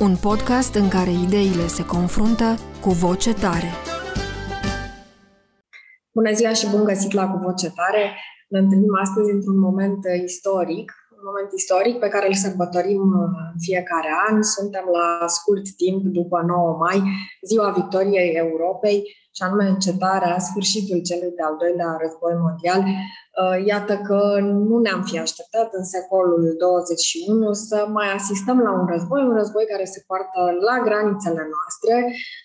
Un podcast în care ideile se confruntă cu voce tare. Bună ziua și bun găsit la Cu Voce Tare! Ne întâlnim astăzi într-un moment istoric, un moment istoric pe care îl sărbătorim în fiecare an. Suntem la scurt timp după 9 mai, ziua victoriei Europei, și anume încetarea, sfârșitul celui de-al doilea război mondial. Uh, iată că nu ne-am fi așteptat în secolul 21 să mai asistăm la un război, un război care se poartă la granițele noastre,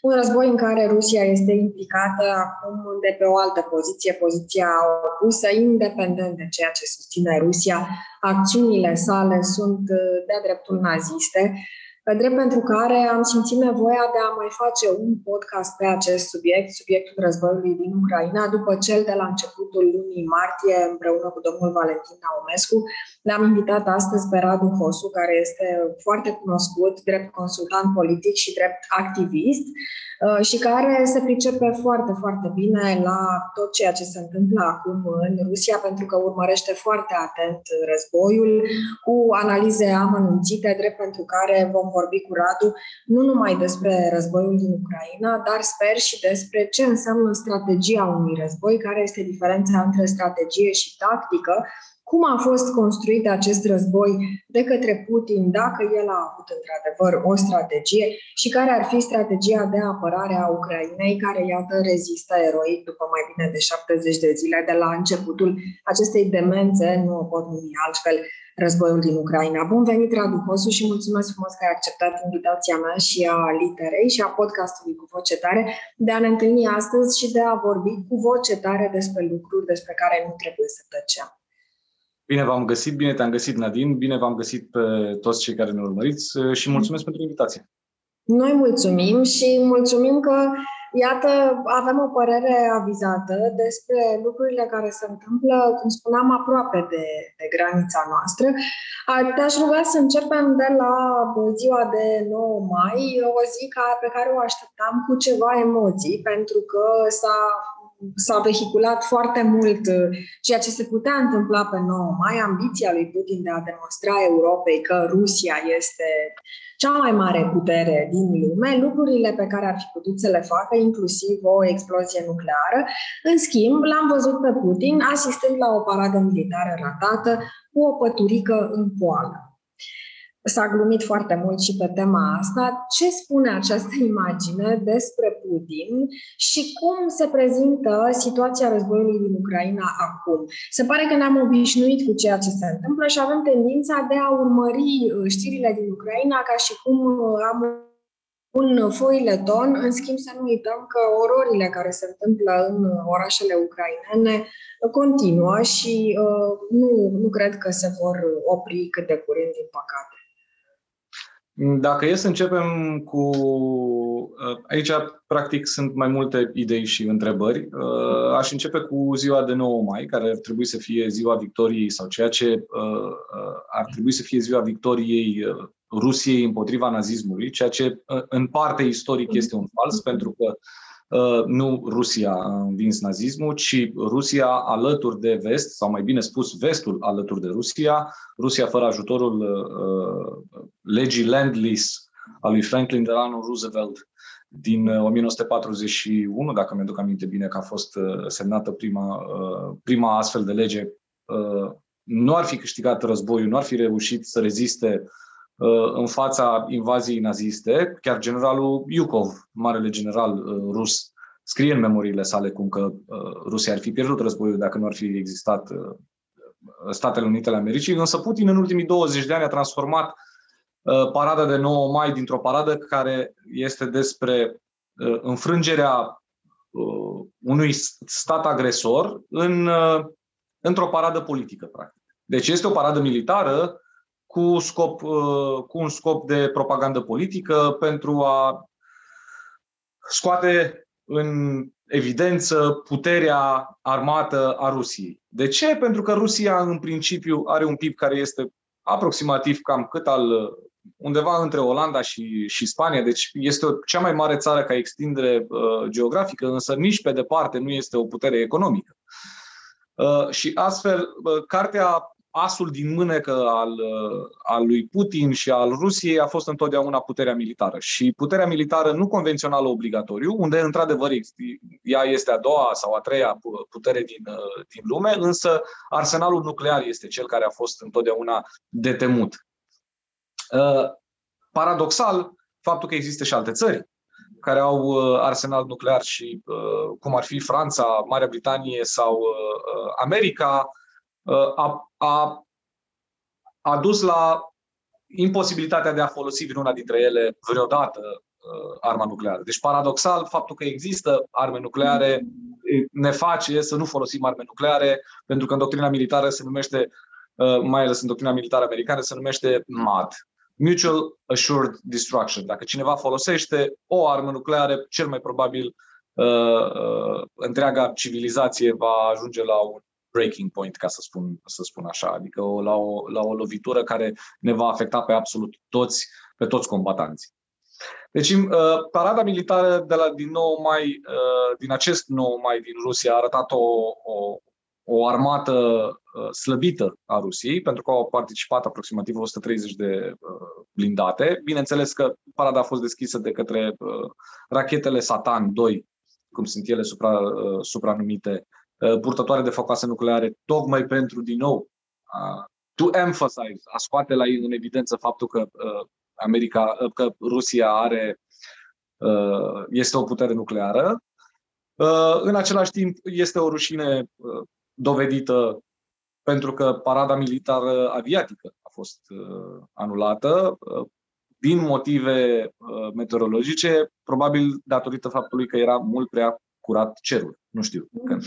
un război în care Rusia este implicată acum de pe o altă poziție, poziția opusă, independent de ceea ce susține Rusia. Acțiunile sale sunt uh, de-a dreptul naziste drept pentru care am simțit nevoia de a mai face un podcast pe acest subiect, subiectul războiului din Ucraina, după cel de la începutul lunii martie, împreună cu domnul Valentin Naumescu. Le-am invitat astăzi pe Radu Hosu, care este foarte cunoscut, drept consultant politic și drept activist uh, și care se pricepe foarte, foarte bine la tot ceea ce se întâmplă acum în Rusia, pentru că urmărește foarte atent războiul, cu analize amănunțite, drept pentru care vom vorbi cu Radu nu numai despre războiul din Ucraina, dar sper și despre ce înseamnă strategia unui război, care este diferența între strategie și tactică, cum a fost construit acest război de către Putin, dacă el a avut într-adevăr o strategie și care ar fi strategia de apărare a Ucrainei, care, iată, rezistă eroic după mai bine de 70 de zile de la începutul acestei demențe, nu o pot numi altfel, războiul din Ucraina. Bun venit, Radu Hosu, și mulțumesc frumos că ai acceptat invitația mea și a Literei și a podcastului cu voce tare de a ne întâlni astăzi și de a vorbi cu voce tare despre lucruri despre care nu trebuie să tăcem. Bine v-am găsit, bine te-am găsit, Nadine, bine v-am găsit pe toți cei care ne urmăriți și mulțumesc pentru invitație. Noi mulțumim și mulțumim că Iată, avem o părere avizată despre lucrurile care se întâmplă, cum spuneam, aproape de, de granița noastră. Te-aș ruga să începem de la ziua de 9 mai, o zi pe care o așteptam cu ceva emoții, pentru că s-a s-a vehiculat foarte mult ceea ce se putea întâmpla pe 9 mai, ambiția lui Putin de a demonstra Europei că Rusia este cea mai mare putere din lume, lucrurile pe care ar fi putut să le facă, inclusiv o explozie nucleară. În schimb, l-am văzut pe Putin asistând la o paradă militară ratată cu o păturică în poală. S-a glumit foarte mult și pe tema asta. Ce spune această imagine despre Putin și cum se prezintă situația războiului din Ucraina acum? Se pare că ne-am obișnuit cu ceea ce se întâmplă și avem tendința de a urmări uh, știrile din Ucraina ca și cum uh, am un ton, în schimb să nu uităm că ororile care se întâmplă în uh, orașele ucrainene continuă și uh, nu, nu cred că se vor opri cât de curând, din păcate. Dacă e să începem cu. Uh, aici, practic, sunt mai multe idei și întrebări. Uh, aș începe cu ziua de 9 mai, care ar trebui să fie ziua victoriei sau ceea ce uh, ar trebui să fie ziua victoriei Rusiei împotriva nazismului, ceea ce în parte istoric este un fals, pentru că Uh, nu Rusia a învins nazismul, ci Rusia alături de vest, sau mai bine spus vestul alături de Rusia, Rusia fără ajutorul uh, legii Land-Lease a lui Franklin Delano Roosevelt din 1941, uh, dacă mi-aduc aminte bine că a fost uh, semnată prima, prima astfel de lege, nu ar fi câștigat războiul, nu ar fi reușit să reziste Uh, în fața invaziei naziste. Chiar generalul Iukov, marele general uh, rus, scrie în memoriile sale cum că uh, Rusia ar fi pierdut războiul dacă nu ar fi existat Statele Unite ale Americii, însă Putin în ultimii 20 de ani a transformat parada de 9 mai dintr-o paradă care este despre înfrângerea unui stat agresor în, într-o paradă politică, practic. Deci este o paradă militară cu, scop, uh, cu un scop de propagandă politică pentru a scoate în evidență puterea armată a Rusiei. De ce? Pentru că Rusia, în principiu, are un PIB care este aproximativ cam cât al undeva între Olanda și, și Spania, deci este o, cea mai mare țară ca extindere uh, geografică, însă nici pe departe nu este o putere economică. Uh, și astfel, uh, cartea asul din mânecă al, uh, al lui Putin și al Rusiei a fost întotdeauna puterea militară. Și puterea militară nu convențională obligatoriu, unde într-adevăr ea este a doua sau a treia putere din, uh, din lume, însă arsenalul nuclear este cel care a fost întotdeauna de temut. Uh, paradoxal, faptul că există și alte țări care au arsenal nuclear și cum ar fi Franța, Marea Britanie sau America, a, a, a dus la imposibilitatea de a folosi vreuna dintre ele vreodată uh, arma nucleară. Deci, paradoxal, faptul că există arme nucleare ne face să nu folosim arme nucleare, pentru că în doctrina militară se numește, uh, mai ales în doctrina militară americană, se numește MAD, Mutual Assured Destruction. Dacă cineva folosește o armă nucleară, cel mai probabil uh, uh, întreaga civilizație va ajunge la un breaking point, ca să spun, să spun așa, adică o, la, o, la o lovitură care ne va afecta pe absolut toți, pe toți combatanții. Deci, uh, parada militară de la din 9 mai, uh, din acest 9 mai din Rusia a arătat o, o, o armată uh, slăbită a Rusiei, pentru că au participat aproximativ 130 de uh, blindate. Bineînțeles că parada a fost deschisă de către uh, rachetele Satan 2, cum sunt ele supra, uh, supranumite, Uh, purtătoare de focoase nucleare, tocmai pentru, din nou, to emphasize, a scoate la în evidență faptul că uh, America, uh, că Rusia are este o putere nucleară. În același timp, este o rușine dovedită pentru că parada militară aviatică a fost anulată din motive meteorologice, probabil datorită faptului că era mult prea curat cerul. Nu știu. Că...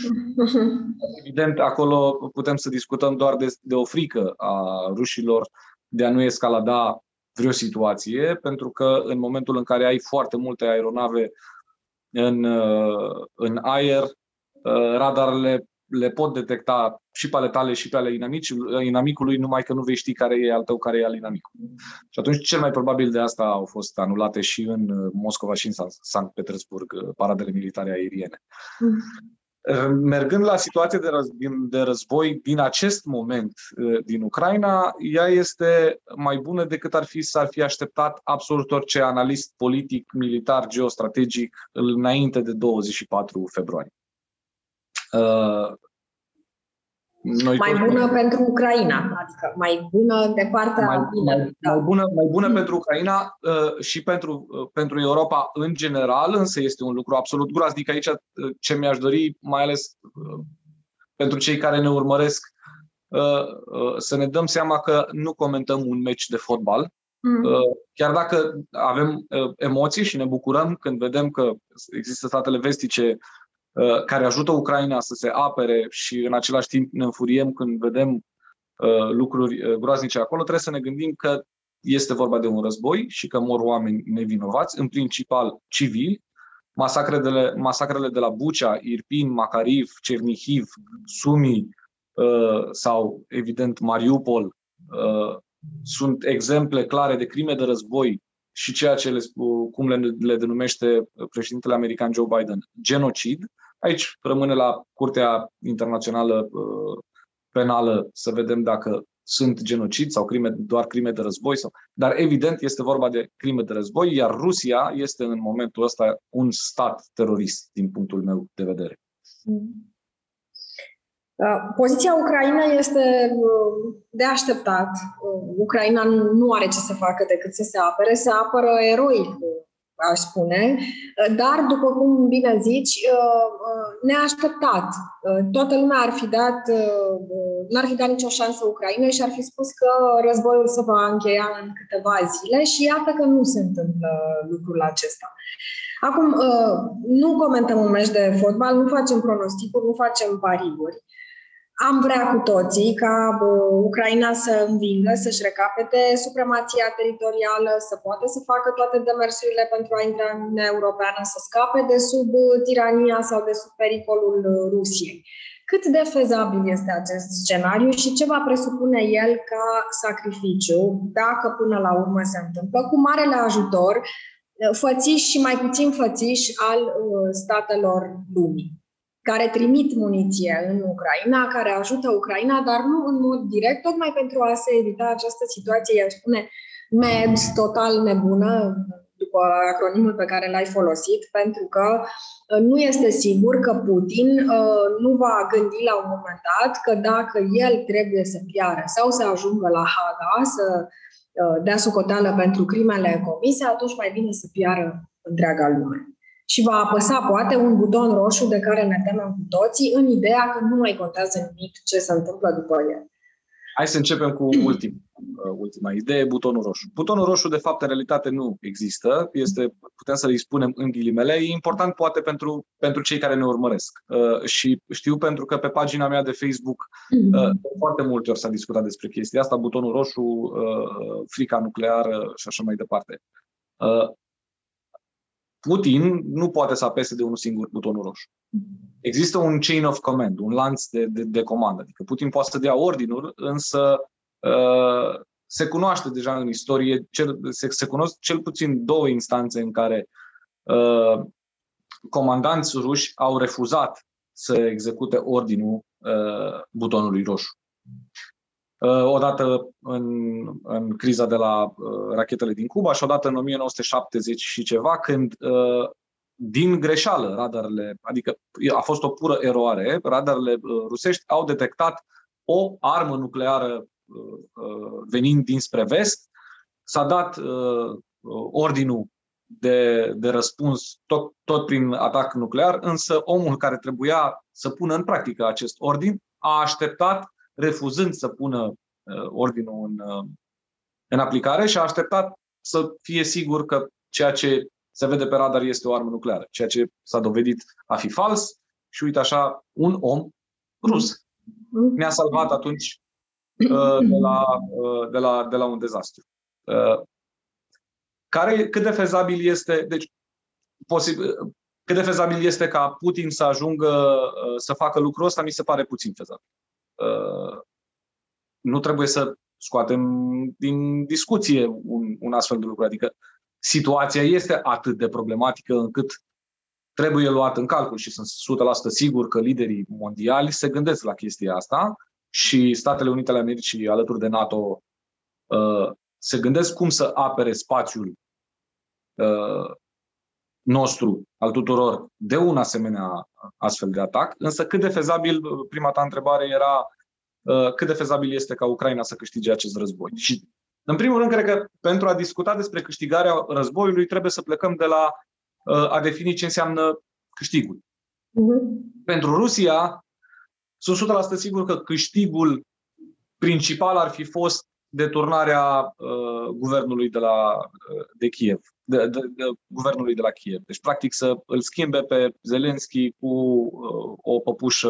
Evident, acolo putem să discutăm doar de, de o frică a rușilor de a nu escalada vreo situație, pentru că în momentul în care ai foarte multe aeronave în, în aer, radarele le pot detecta și pe ale tale și pe ale inamicului, numai că nu vei ști care e al tău, care e al inamicului. Și atunci, cel mai probabil de asta au fost anulate și în uh, Moscova și în Sankt Petersburg uh, paradele militare aeriene. Mm. Mergând la situația de, răz, de război din acest moment din Ucraina, ea este mai bună decât ar fi s-ar fi așteptat absolut orice analist politic, militar, geostrategic înainte de 24 februarie. Uh, noi mai bună bună pentru Ucraina, adică mai bună de partea mai, bine. Mai, da. mai bună, mai bună mm. pentru Ucraina uh, și pentru, uh, pentru Europa în general, însă este un lucru absolut groaznic aici. Uh, ce mi-aș dori, mai ales uh, pentru cei care ne urmăresc, uh, uh, să ne dăm seama că nu comentăm un meci de fotbal. Mm. Uh, chiar dacă avem uh, emoții și ne bucurăm când vedem că există statele vestice Uh, care ajută Ucraina să se apere și în același timp ne înfuriem când vedem uh, lucruri uh, groaznice acolo, trebuie să ne gândim că este vorba de un război și că mor oameni nevinovați, în principal civili. Masacrele, masacrele de la Bucea, Irpin, Makariv, Cernihiv, Sumi sau, evident, Mariupol sunt exemple clare de crime de război și ceea ce le, cum le, le denumește președintele american Joe Biden, genocid. Aici rămâne la Curtea Internațională uh, Penală să vedem dacă sunt genocid sau crime, doar crime de război. Sau... Dar evident este vorba de crime de război, iar Rusia este în momentul ăsta un stat terorist din punctul meu de vedere. Mm. Uh, poziția Ucrainei este uh, de așteptat. Ucraina nu are ce să facă decât să se apere, se apără eroic aș spune, dar, după cum bine zici, uh, uh, neașteptat. Uh, toată lumea ar fi dat, n-ar fi dat nicio șansă Ucrainei și ar fi spus că războiul se va încheia în câteva zile și iată că nu se întâmplă lucrul acesta. Acum, nu comentăm un meci de fotbal, nu facem pronosticuri, nu facem pariuri. Am vrea cu toții ca Ucraina să învingă, să-și recapete supremația teritorială, să poată să facă toate demersurile pentru a intra în Uniunea Europeană, să scape de sub tirania sau de sub pericolul Rusiei. Cât de fezabil este acest scenariu și ce va presupune el ca sacrificiu, dacă până la urmă se întâmplă, cu marele ajutor fățiși și mai puțin fățiși al statelor lumii care trimit muniție în Ucraina, care ajută Ucraina, dar nu în mod direct, tocmai pentru a se evita această situație, i spune, MED, total nebună, după acronimul pe care l-ai folosit, pentru că uh, nu este sigur că Putin uh, nu va gândi la un moment dat că dacă el trebuie să piară sau să ajungă la Haga, să uh, dea socoteală pentru crimele comise, atunci mai bine să piară întreaga lume și va apăsa poate un buton roșu de care ne temem cu toții în ideea că nu mai contează nimic ce se întâmplă după el. Hai să începem cu ultim, uh, ultima idee, butonul roșu. Butonul roșu, de fapt, în realitate nu există. Este, putem să îi spunem în ghilimele. E important, poate, pentru, pentru cei care ne urmăresc. Uh, și știu pentru că pe pagina mea de Facebook uh, mm-hmm. foarte multe ori s-a discutat despre chestia asta, butonul roșu, uh, frica nucleară și așa mai departe. Uh, Putin nu poate să apese de unul singur butonul roșu. Există un chain of command, un lanț de, de, de comandă. Adică Putin poate să dea ordinuri, însă uh, se cunoaște deja în istorie, cel, se, se cunosc cel puțin două instanțe în care uh, comandanți ruși au refuzat să execute ordinul uh, butonului roșu. Uh, odată în, în criza de la uh, rachetele din Cuba și odată în 1970 și ceva, când uh, din greșeală radarele, adică a fost o pură eroare, radarele rusești au detectat o armă nucleară venind dinspre vest, s-a dat ordinul de, de răspuns tot, tot prin atac nuclear, însă omul care trebuia să pună în practică acest ordin a așteptat refuzând să pună uh, ordinul în, uh, în aplicare și a așteptat să fie sigur că ceea ce se vede pe radar este o armă nucleară, ceea ce s-a dovedit a fi fals și uite așa, un om rus ne-a salvat atunci uh, de la, de la, de la un dezastru. Care, cât de fezabil este, deci, posibil, cât de fezabil este ca Putin să ajungă să facă lucrul ăsta, mi se pare puțin fezabil. Uh, nu trebuie să scoatem din discuție un, un astfel de lucru. Adică situația este atât de problematică încât trebuie luat în calcul și sunt 100% sigur că liderii mondiali se gândesc la chestia asta și Statele Unite ale Americii alături de NATO uh, se gândesc cum să apere spațiul uh, nostru, al tuturor, de un asemenea astfel de atac, însă cât de fezabil, prima ta întrebare era uh, cât de fezabil este ca Ucraina să câștige acest război. Și, în primul rând, cred că pentru a discuta despre câștigarea războiului trebuie să plecăm de la uh, a defini ce înseamnă câștigul. Uh-huh. Pentru Rusia, sunt 100% sigur că câștigul principal ar fi fost deturnarea uh, guvernului de, la, uh, de Kiev, de, de, de, guvernului de la Kiev. Deci, practic, să îl schimbe pe Zelenski cu uh, o păpușă,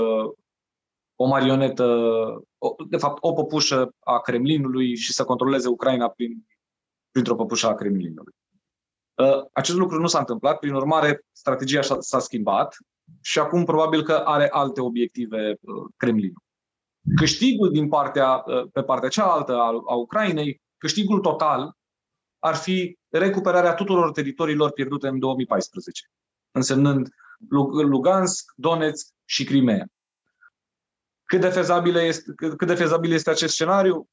o marionetă, o, de fapt, o păpușă a Kremlinului și să controleze Ucraina prin, printr-o păpușă a Kremlinului. Uh, acest lucru nu s-a întâmplat, prin urmare, strategia s-a schimbat și acum probabil că are alte obiective uh, Kremlinul. Câștigul din partea, pe partea cealaltă a, a Ucrainei, câștigul total, ar fi recuperarea tuturor teritoriilor pierdute în 2014, însemnând Lugansk, Donetsk și Crimea. Cât de fezabil este, cât de fezabil este acest scenariu?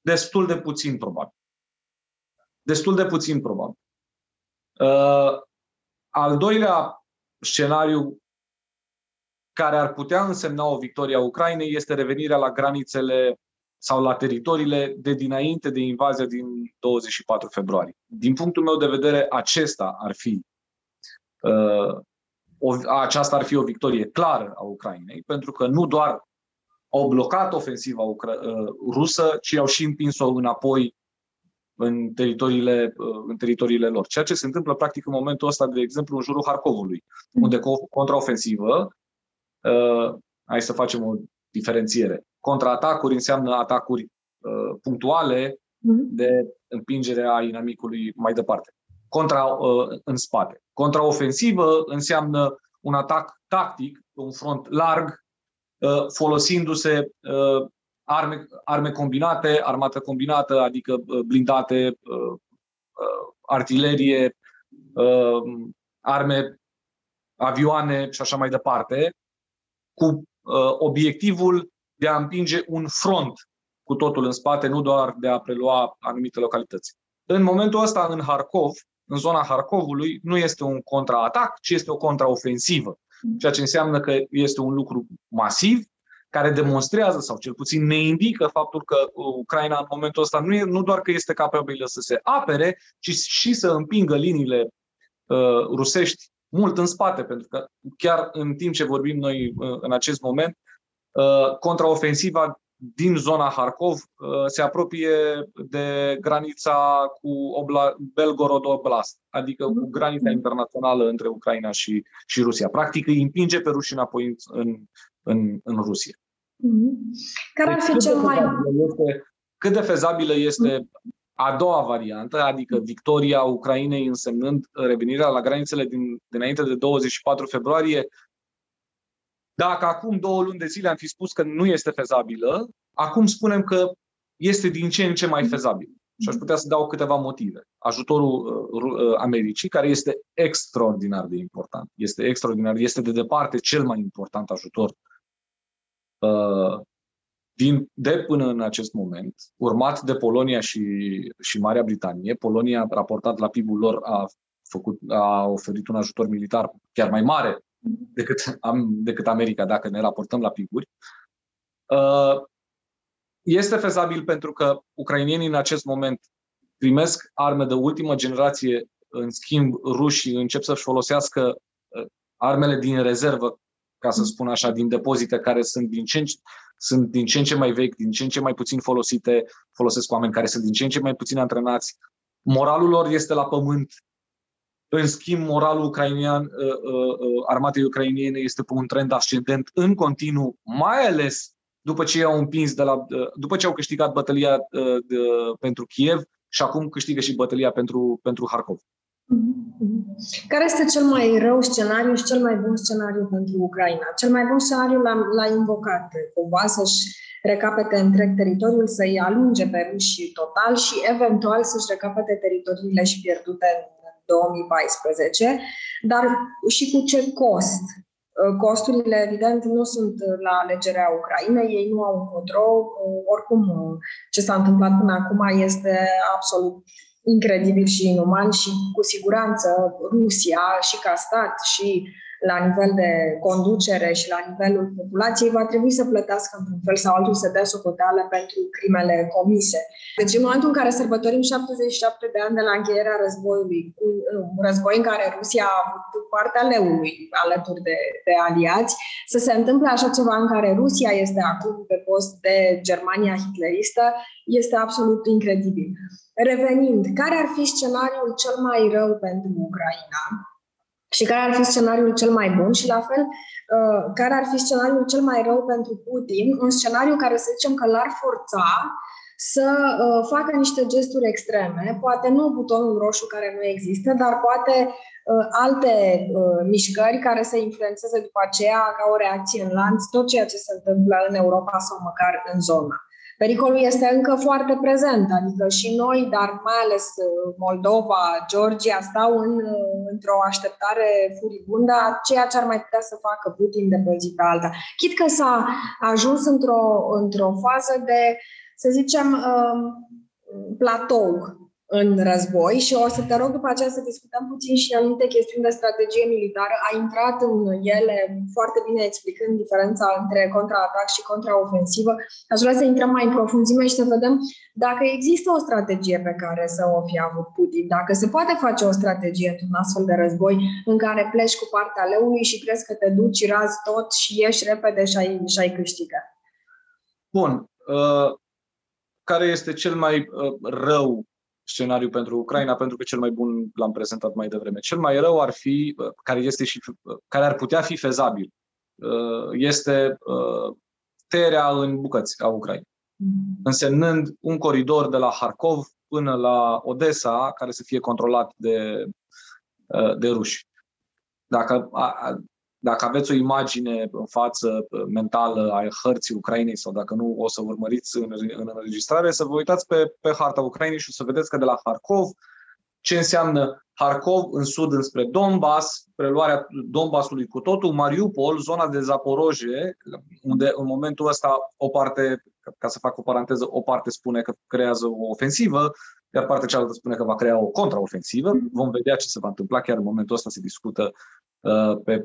Destul de puțin probabil. Destul de puțin probabil. Uh, al doilea scenariu care ar putea însemna o victorie a Ucrainei este revenirea la granițele sau la teritoriile de dinainte de invazia din 24 februarie. Din punctul meu de vedere, acesta ar fi uh, o, aceasta ar fi o victorie clară a Ucrainei, pentru că nu doar au blocat ofensiva Ucra- uh, rusă, ci au și împins-o înapoi în teritoriile, uh, în teritoriile lor. Ceea ce se întâmplă practic în momentul ăsta, de exemplu, în jurul Harkovului, unde contraofensivă Uh, hai să facem o diferențiere. Contraatacuri înseamnă atacuri uh, punctuale mm-hmm. de împingere a inamicului mai departe. Contra, uh, în spate. Contraofensivă înseamnă un atac tactic pe un front larg, uh, folosindu-se uh, arme, arme combinate, armată combinată, adică uh, blindate, uh, uh, artilerie, uh, arme, avioane și așa mai departe, cu uh, obiectivul de a împinge un front cu totul în spate, nu doar de a prelua anumite localități. În momentul ăsta, în Harkov, în zona Harkovului, nu este un contraatac, ci este o contraofensivă, ceea ce înseamnă că este un lucru masiv, care demonstrează, sau cel puțin ne indică faptul că Ucraina în momentul ăsta nu, e, nu doar că este capabilă să se apere, ci și să împingă liniile uh, rusești mult în spate, pentru că chiar în timp ce vorbim noi uh, în acest moment, uh, contraofensiva din zona Harkov uh, se apropie de granița cu Obla, Belgorod Oblast, adică cu mhm. granița internațională între Ucraina și, și Rusia. Practic îi împinge pe ruși înapoi în, în, în Rusia. Mhm. Care ar fi deci, cel mai... Este, cât de fezabilă este a doua variantă, adică victoria Ucrainei însemnând revenirea la granițele din, dinainte de 24 februarie, dacă acum două luni de zile am fi spus că nu este fezabilă, acum spunem că este din ce în ce mai fezabil. Și aș putea să dau câteva motive. Ajutorul uh, uh, Americii, care este extraordinar de important, este extraordinar, este de departe cel mai important ajutor uh, din, de până în acest moment, urmat de Polonia și, și Marea Britanie. Polonia, raportat la PIB-ul lor, a, făcut, a oferit un ajutor militar chiar mai mare decât, am, decât America, dacă ne raportăm la PIB-uri. Uh, este fezabil pentru că ucrainienii în acest moment primesc arme de ultimă generație, în schimb rușii încep să-și folosească uh, armele din rezervă, ca să spun așa, din depozite care sunt din ce în, sunt din ce în ce mai vechi, din ce în ce mai puțin folosite, folosesc oameni care sunt din ce în ce mai puțin antrenați. Moralul lor este la pământ. În schimb, moralul ucrainian, uh, uh, uh, armatei ucrainiene este pe un trend ascendent în continuu, mai ales după ce au împins de la, după ce au câștigat bătălia de, pentru Kiev și acum câștigă și bătălia pentru, pentru Harkov. Care este cel mai rău scenariu și cel mai bun scenariu pentru Ucraina? Cel mai bun scenariu l-a, l-a invocat cumva să-și recapete întreg teritoriul, să-i alunge pe ruși total și eventual să-și recapete teritoriile și pierdute în 2014, dar și cu ce cost? Costurile, evident, nu sunt la alegerea Ucrainei, ei nu au un control. Oricum, ce s-a întâmplat până acum este absolut incredibil și inuman și cu siguranță Rusia și ca stat și la nivel de conducere și la nivelul populației va trebui să plătească într-un fel sau altul să dea socoteală pentru crimele comise. Deci în momentul în care sărbătorim 77 de ani de la încheierea războiului, un război în care Rusia a avut partea leului alături de, de aliați, să se întâmple așa ceva în care Rusia este acum pe post de Germania hitleristă, este absolut incredibil. Revenind, care ar fi scenariul cel mai rău pentru Ucraina? și care ar fi scenariul cel mai bun și la fel uh, care ar fi scenariul cel mai rău pentru Putin, un scenariu care să zicem că l-ar forța să uh, facă niște gesturi extreme, poate nu butonul roșu care nu există, dar poate uh, alte mișcări care să influențeze după aceea ca o reacție în lanț tot ceea ce se întâmplă în Europa sau măcar în zona. Pericolul este încă foarte prezent, adică și noi, dar mai ales uh, Moldova, Georgia, stau în, uh, într-o așteptare furibundă a ceea ce ar mai putea să facă Putin de pe zi pe alta. Chit că s-a ajuns într-o, într-o fază de, să zicem, um, platou în război și o să te rog după aceea să discutăm puțin și anumite chestiuni de strategie militară. A intrat în ele foarte bine explicând diferența între contraatac și contraofensivă. Aș vrea să intrăm mai în profunzime și să vedem dacă există o strategie pe care să o fi avut Putin, dacă se poate face o strategie într-un astfel de război în care pleci cu partea leului și crezi că te duci, razi tot și ieși repede și ai, și ai câștigat. Bun. Uh, care este cel mai uh, rău scenariu pentru Ucraina, pentru că cel mai bun l-am prezentat mai devreme. Cel mai rău ar fi, care, este și, care ar putea fi fezabil, uh, este uh, tăierea în bucăți a Ucrainei, mm-hmm. însemnând un coridor de la Harkov până la Odessa, care să fie controlat de, uh, de ruși. Dacă, dacă aveți o imagine în față mentală a hărții Ucrainei sau dacă nu o să urmăriți în, în înregistrare, să vă uitați pe, pe harta Ucrainei și o să vedeți că de la Harkov ce înseamnă Harkov în sud înspre Donbass, preluarea Donbassului cu totul, Mariupol, zona de Zaporoje, unde în momentul ăsta o parte, ca să fac o paranteză, o parte spune că creează o ofensivă, iar partea cealaltă spune că va crea o contraofensivă. Vom vedea ce se va întâmpla. Chiar în momentul ăsta se discută uh, pe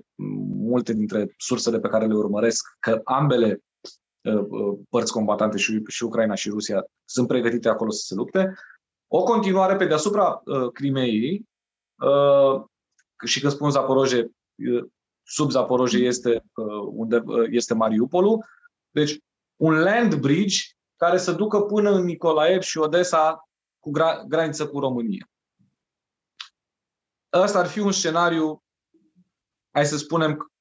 multe dintre sursele pe care le urmăresc că ambele uh, uh părți combatante, și, și Ucraina și Rusia, sunt pregătite acolo să se lupte. O continuare pe deasupra uh, Crimeei, uh, și când spun Zaporoje, uh, sub Zaporoje este, uh, unde uh, este Mariupolul. Deci, un land bridge care să ducă până în Nicolaev și Odessa cu gra- graniță cu România. Ăsta ar fi un scenariu, hai să spunem,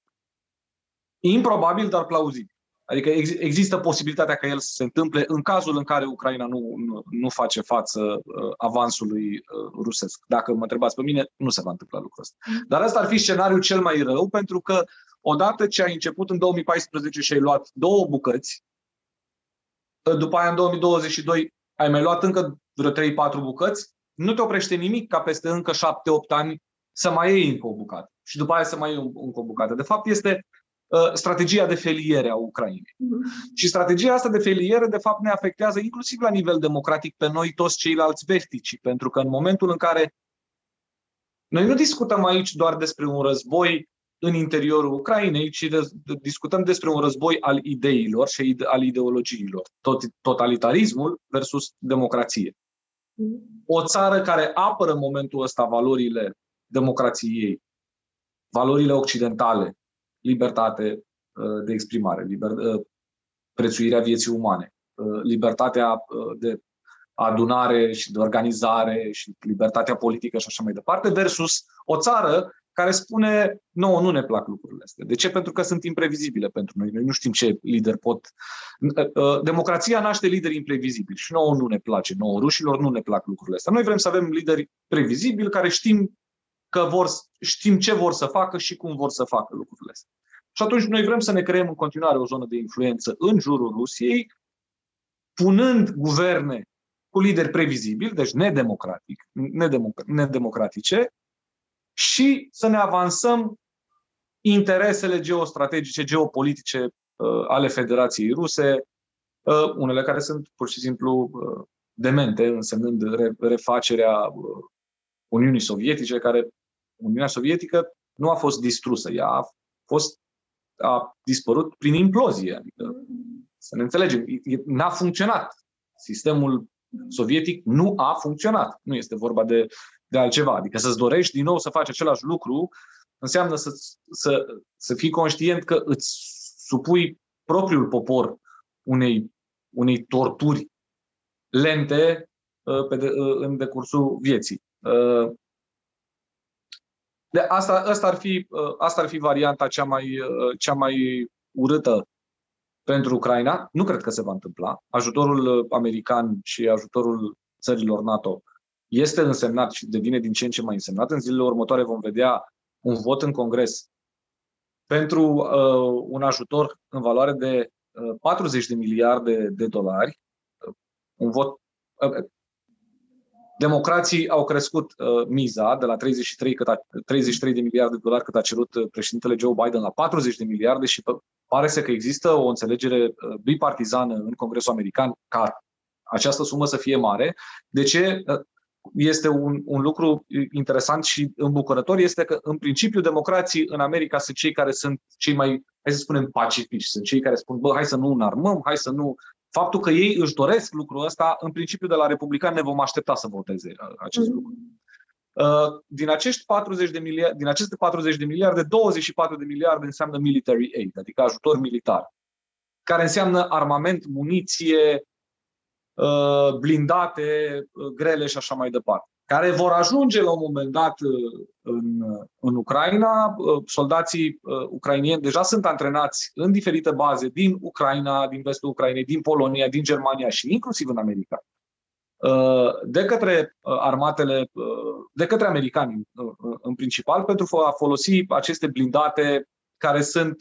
improbabil, dar plauzibil. Adică ex- există posibilitatea ca el să se întâmple în cazul în care Ucraina nu, nu, nu face față uh, avansului uh, rusesc. Dacă mă întrebați pe mine, nu se va întâmpla lucrul ăsta. Mm. Dar ăsta ar fi scenariul cel mai rău, pentru că odată ce ai început în 2014 și ai luat două bucăți, uh, după aia în 2022 ai mai luat încă vreo 3-4 bucăți, nu te oprește nimic ca peste încă 7-8 ani să mai iei încă o bucată și după aia să mai iei încă o bucată. De fapt, este Uh, strategia de feliere a Ucrainei. Uh-huh. Și strategia asta de feliere, de fapt, ne afectează inclusiv la nivel democratic pe noi toți ceilalți vestici, pentru că în momentul în care noi nu discutăm aici doar despre un război în interiorul Ucrainei, ci de, de, discutăm despre un război al ideilor și al ideologiilor. Tot, totalitarismul versus democrație. Uh-huh. O țară care apără în momentul ăsta valorile democrației, valorile occidentale, libertate uh, de exprimare, liber, uh, prețuirea vieții umane, uh, libertatea de adunare și de organizare și libertatea politică și așa mai departe, versus o țară care spune, nouă nu ne plac lucrurile astea. De ce? Pentru că sunt imprevizibile pentru noi. Noi nu știm ce lideri pot... Democrația naște lideri imprevizibili și nouă nu ne place. Nouă rușilor nu ne plac lucrurile astea. Noi vrem să avem lideri previzibili care știm că vor, știm ce vor să facă și cum vor să facă lucrurile astea. Și atunci noi vrem să ne creăm în continuare o zonă de influență în jurul Rusiei, punând guverne cu lideri previzibili, deci nedemocratic, nedemoc- nedemocratice, și să ne avansăm interesele geostrategice, geopolitice uh, ale Federației Ruse, uh, unele care sunt pur și simplu uh, demente, însemnând re- refacerea uh, Uniunii Sovietice, care Uniunea Sovietică nu a fost distrusă, ea a fost a dispărut prin implozie. Adică, să ne înțelegem, n-a funcționat. Sistemul sovietic nu a funcționat. Nu este vorba de, de altceva. Adică să-ți dorești din nou să faci același lucru înseamnă să, să, să fii conștient că îți supui propriul popor unei, unei torturi lente uh, pe de, uh, în decursul vieții. Uh, de asta, asta, ar fi, uh, asta ar fi varianta cea mai, uh, cea mai urâtă pentru Ucraina. Nu cred că se va întâmpla. Ajutorul uh, american și ajutorul țărilor NATO este însemnat și devine din ce în ce mai însemnat. În zilele următoare vom vedea un vot în Congres pentru uh, un ajutor în valoare de uh, 40 de miliarde de dolari. Un vot Democrații au crescut uh, miza de la 33, cât a, 33 de miliarde de dolari cât a cerut uh, președintele Joe Biden la 40 de miliarde și pare să că există o înțelegere uh, bipartizană în Congresul American ca această sumă să fie mare. De ce? Uh, este un, un lucru interesant și îmbucurător este că, în principiu, democrații în America sunt cei care sunt cei mai, hai să spunem, pacifici. Sunt cei care spun, bă, hai să nu înarmăm, hai să nu Faptul că ei își doresc lucrul ăsta, în principiu de la republicani ne vom aștepta să voteze uh, acest mm-hmm. lucru. Uh, din, acești 40 de miliarde, din aceste 40 de miliarde, 24 de miliarde înseamnă military aid, adică ajutor militar, care înseamnă armament, muniție, uh, blindate, grele și așa mai departe. care vor ajunge la un moment dat uh, în, în Ucraina. Uh, soldații uh, ucrainieni deja sunt antrenați în diferite baze din Ucraina, din vestul Ucrainei, din Polonia, din Germania și inclusiv în America de către armatele, de către americani în principal, pentru a folosi aceste blindate care sunt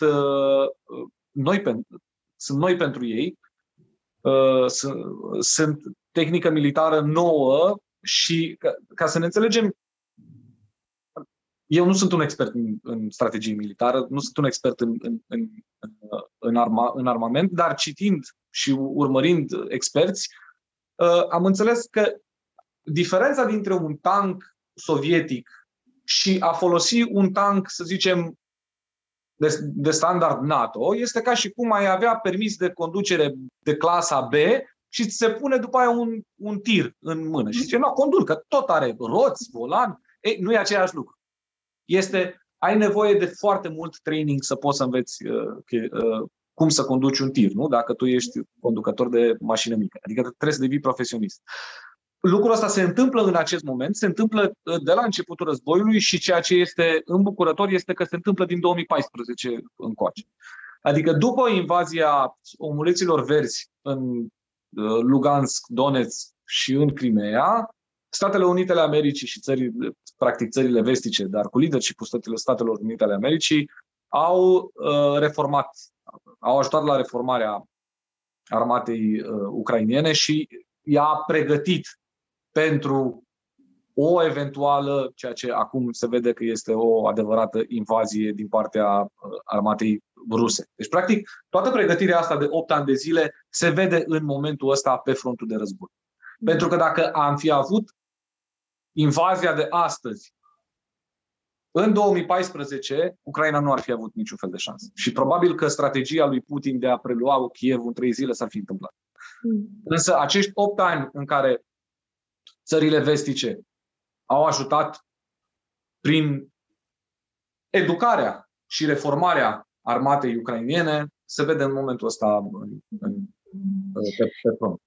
noi, pentru, sunt noi pentru ei, sunt, sunt tehnică militară nouă și ca, ca să ne înțelegem, eu nu sunt un expert în, în strategie militară, nu sunt un expert în, în, în, în, arma, în armament, dar citind și urmărind experți, uh, am înțeles că diferența dintre un tank sovietic și a folosi un tank, să zicem, de, de standard NATO, este ca și cum ai avea permis de conducere de clasa B și ți se pune după aia un, un tir în mână. Și zice, nu, conduc, că tot are roți, volan. Ei, nu e același lucru. Este, ai nevoie de foarte mult training să poți să înveți uh, uh, cum să conduci un tir, nu? Dacă tu ești conducător de mașină mică. Adică trebuie să devii profesionist. Lucrul ăsta se întâmplă în acest moment, se întâmplă uh, de la începutul războiului și ceea ce este îmbucurător este că se întâmplă din 2014 încoace. Adică după invazia omuleților verzi în Uh, Lugansk, Donetsk și în Crimea, Statele Unite ale Americii și țări, practic țările vestice, dar cu leadership Statele, Statelor Unite ale Americii, au uh, reformat, au ajutat la reformarea armatei uh, ucrainiene și i-a pregătit pentru o eventuală, ceea ce acum se vede că este o adevărată invazie din partea uh, armatei ruse. Deci, practic, toată pregătirea asta de 8 ani de zile se vede în momentul ăsta pe frontul de război. Pentru că dacă am fi avut invazia de astăzi, în 2014, Ucraina nu ar fi avut niciun fel de șansă. Și probabil că strategia lui Putin de a prelua Kiev în trei zile s-ar fi întâmplat. Mm. Însă acești 8 ani în care țările vestice au ajutat prin educarea și reformarea armatei ucrainiene se vede în momentul ăsta în, în, pe, pe front.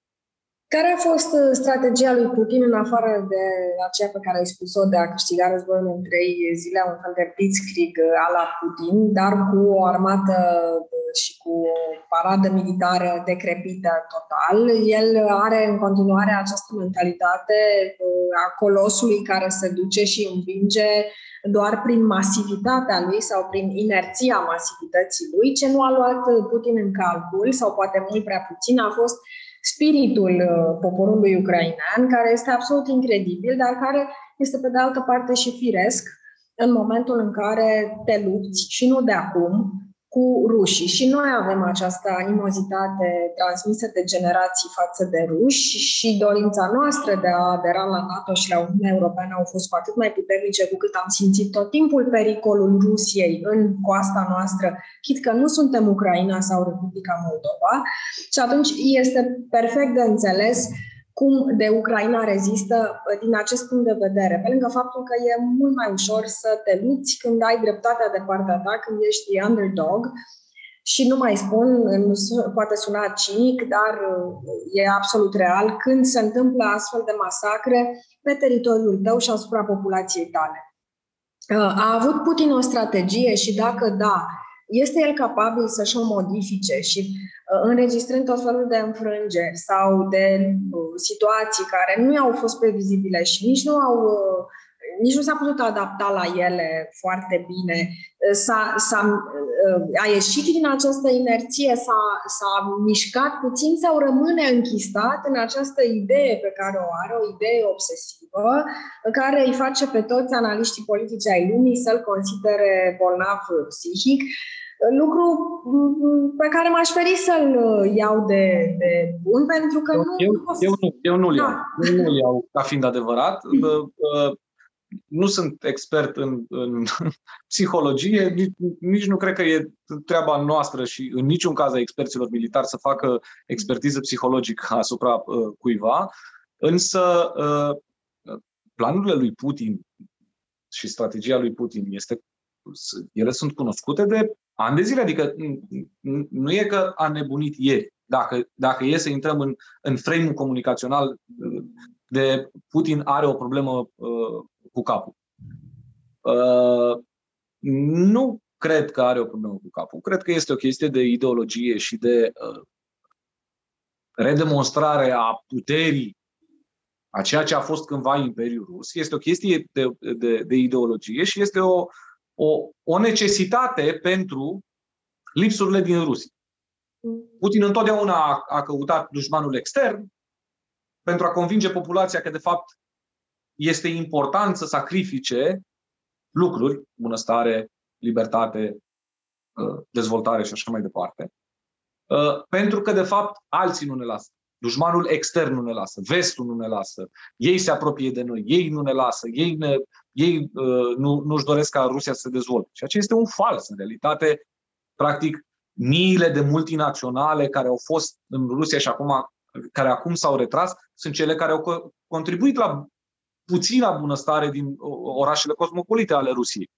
Care a fost uh, strategia lui Putin în afară de aceea pe care ai spus-o de a câștiga războiul în trei zile, un fel de blitzkrieg uh, a la Putin, dar cu o armată uh, și cu o paradă militară decrepită total? El are în continuare această mentalitate a colosului care se duce și învinge doar prin masivitatea lui sau prin inerția masivității lui, ce nu a luat Putin în calcul, sau poate mult prea puțin, a fost spiritul uh, poporului ucrainean, care este absolut incredibil, dar care este pe de altă parte și firesc în momentul în care te lupți și nu de acum, cu rușii. Și noi avem această animozitate transmisă de generații față de ruși și dorința noastră de a adera la NATO și la Uniunea Europeană au fost cu atât mai puternice cu cât am simțit tot timpul pericolul Rusiei în coasta noastră, chit că nu suntem Ucraina sau Republica Moldova. Și atunci este perfect de înțeles cum de Ucraina rezistă uh, din acest punct de vedere, pe lângă faptul că e mult mai ușor să te lupți când ai dreptatea de partea ta, când ești underdog, și nu mai spun, nu poate suna cinic, dar uh, e absolut real, când se întâmplă astfel de masacre pe teritoriul tău și asupra populației tale. Uh, a avut Putin o strategie și dacă da, este el capabil să-și o modifice și uh, înregistrând tot felul de înfrângeri sau de uh, situații care nu au fost previzibile și nici nu au uh, nici nu s-a putut adapta la ele foarte bine. S-a, s-a, a ieșit din această inerție, s-a, s-a mișcat puțin sau rămâne închistat în această idee pe care o are, o idee obsesivă, care îi face pe toți analiștii politici ai lumii să-l considere bolnav psihic lucru mm, pe care m-aș feri să-l iau de, de bun, pentru că eu, nu... Eu, eu, nu, eu nu-l iau. Da. Eu nu-l iau ca fiind adevărat. Nu sunt expert în, în psihologie, nici, nici nu cred că e treaba noastră și în niciun caz a experților militari să facă expertiză psihologică asupra uh, cuiva, însă uh, planurile lui Putin și strategia lui Putin este ele sunt cunoscute de ani de zile, adică nu e că a nebunit ieri. Dacă, dacă e să intrăm în, în frame-ul comunicațional uh, de Putin are o problemă uh, cu capul. Uh, nu cred că are o problemă cu capul. Cred că este o chestie de ideologie și de uh, redemonstrare a puterii a ceea ce a fost cândva Imperiul Rus. Este o chestie de, de, de ideologie și este o, o, o necesitate pentru lipsurile din Rusia. Putin întotdeauna a, a căutat dușmanul extern pentru a convinge populația că, de fapt, este important să sacrifice lucruri, bunăstare, libertate, uh, dezvoltare și așa mai departe, uh, pentru că, de fapt, alții nu ne lasă. Dușmanul extern nu ne lasă, vestul nu ne lasă, ei se apropie de noi, ei nu ne lasă, ei, ne, ei uh, nu, nu-și doresc ca Rusia să se dezvolte. Ceea ce este un fals. În realitate, practic, miile de multinaționale care au fost în Rusia și acum, care acum s-au retras, sunt cele care au contribuit la puțina bunăstare din orașele cosmopolite ale Rusiei.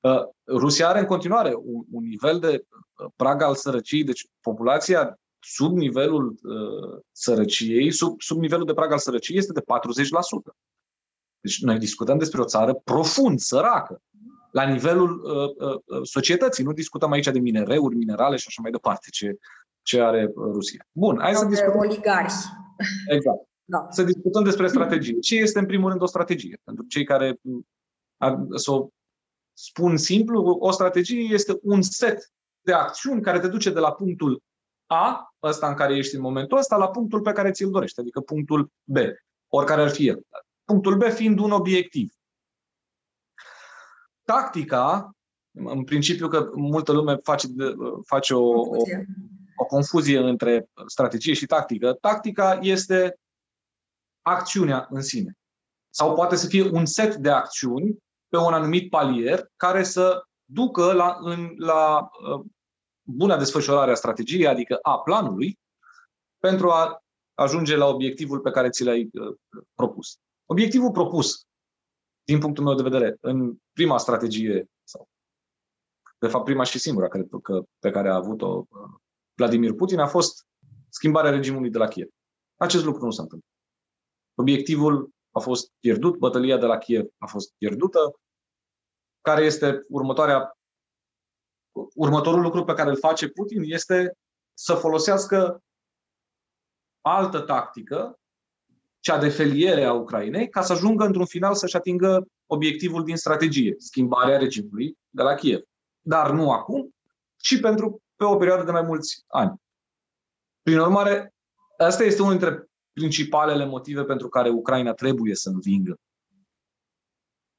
Uh, Rusia are în continuare un, un nivel de uh, prag al sărăciei, deci populația sub nivelul uh, sărăciei, sub, sub nivelul de prag al sărăciei este de 40%. Deci noi discutăm despre o țară profund săracă, la nivelul uh, uh, societății. Nu discutăm aici de minereuri, minerale și așa mai departe, ce, ce are uh, Rusia. Bun, hai să discutăm. oligarhi. Exact. Da. Să discutăm despre strategie. Ce este, în primul rând, o strategie? Pentru cei care să o spun simplu, o strategie este un set de acțiuni care te duce de la punctul A, ăsta în care ești în momentul ăsta, la punctul pe care ți-l dorești, adică punctul B, oricare ar fi el. Punctul B fiind un obiectiv. Tactica, în principiu că multă lume face, face o, o, o confuzie între strategie și tactică. Tactica este acțiunea în sine. Sau poate să fie un set de acțiuni pe un anumit palier care să ducă la, în, la uh, buna desfășurare a strategiei, adică a planului, pentru a ajunge la obiectivul pe care ți l-ai uh, propus. Obiectivul propus, din punctul meu de vedere, în prima strategie, sau de fapt prima și singura cred că, pe care a avut-o uh, Vladimir Putin, a fost schimbarea regimului de la Kiev. Acest lucru nu s-a întâmplat. Obiectivul a fost pierdut, bătălia de la Kiev a fost pierdută. Care este următoarea următorul lucru pe care îl face Putin este să folosească altă tactică, cea de feliere a Ucrainei, ca să ajungă într-un final să-și atingă obiectivul din strategie, schimbarea regimului de la Kiev. Dar nu acum, ci pentru pe o perioadă de mai mulți ani. Prin urmare, asta este unul dintre principalele motive pentru care Ucraina trebuie să învingă.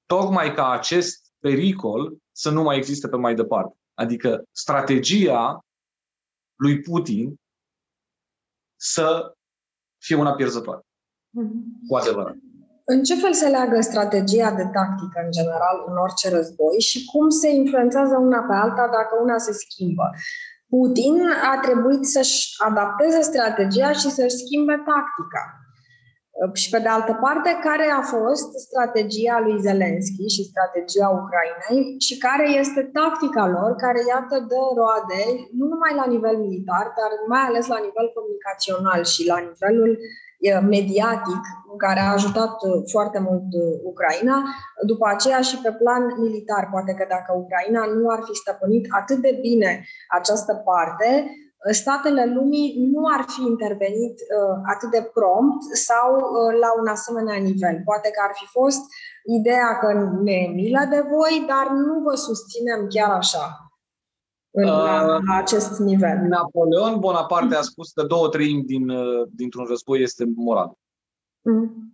Tocmai ca acest pericol să nu mai existe pe mai departe. Adică strategia lui Putin să fie una pierzătoare. Mm-hmm. Cu adevărat. În ce fel se leagă strategia de tactică, în general, în orice război și cum se influențează una pe alta dacă una se schimbă? Putin a trebuit să-și adapteze strategia și să-și schimbe tactica. Și pe de altă parte, care a fost strategia lui Zelensky și strategia Ucrainei și care este tactica lor, care, iată, dă roade, nu numai la nivel militar, dar mai ales la nivel comunicațional și la nivelul mediatic care a ajutat uh, foarte mult uh, Ucraina, după aceea și pe plan militar. Poate că dacă Ucraina nu ar fi stăpânit atât de bine această parte, uh, statele lumii nu ar fi intervenit atât de prompt sau la un asemenea nivel. Poate că ar fi fost ideea că ne milă de voi, dar nu vă susținem chiar așa în, la, uh, la acest nivel. Napoleon Bonaparte a spus că două treimi din, uh, dintr-un război este moral. Mm.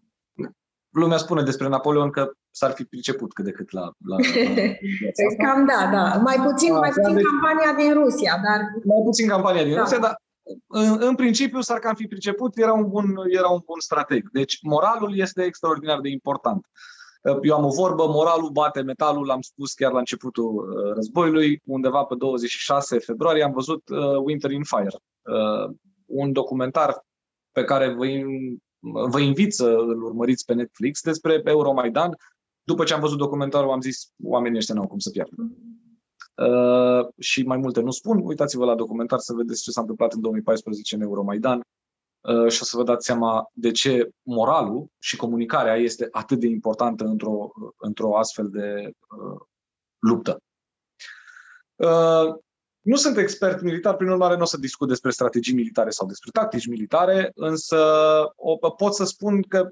Lumea spune despre Napoleon că s-ar fi priceput cât de cât la... la, la Cam da, da. Mai puțin, da, mai puțin deci, campania din Rusia, dar... Mai puțin campania din da. Rusia, dar în, în principiu s-ar cam fi priceput, era un, bun, era un bun strateg. Deci moralul este extraordinar de important. Uh, eu am o vorbă, moralul bate metalul, l-am spus chiar la începutul uh, războiului, undeva pe 26 februarie am văzut uh, Winter in Fire, uh, un documentar pe care vă, vă invit să îl urmăriți pe Netflix despre Euromaidan. După ce am văzut documentarul, am zis, oamenii ăștia n-au cum să piardă. Uh, și mai multe nu spun. Uitați-vă la documentar să vedeți ce s-a întâmplat în 2014 în Euromaidan. Uh, și o să vă dați seama de ce moralul și comunicarea este atât de importantă într-o, într-o astfel de uh, luptă. Uh, nu sunt expert militar, prin urmare nu o să discut despre strategii militare sau despre tactici militare, însă o, pot să spun că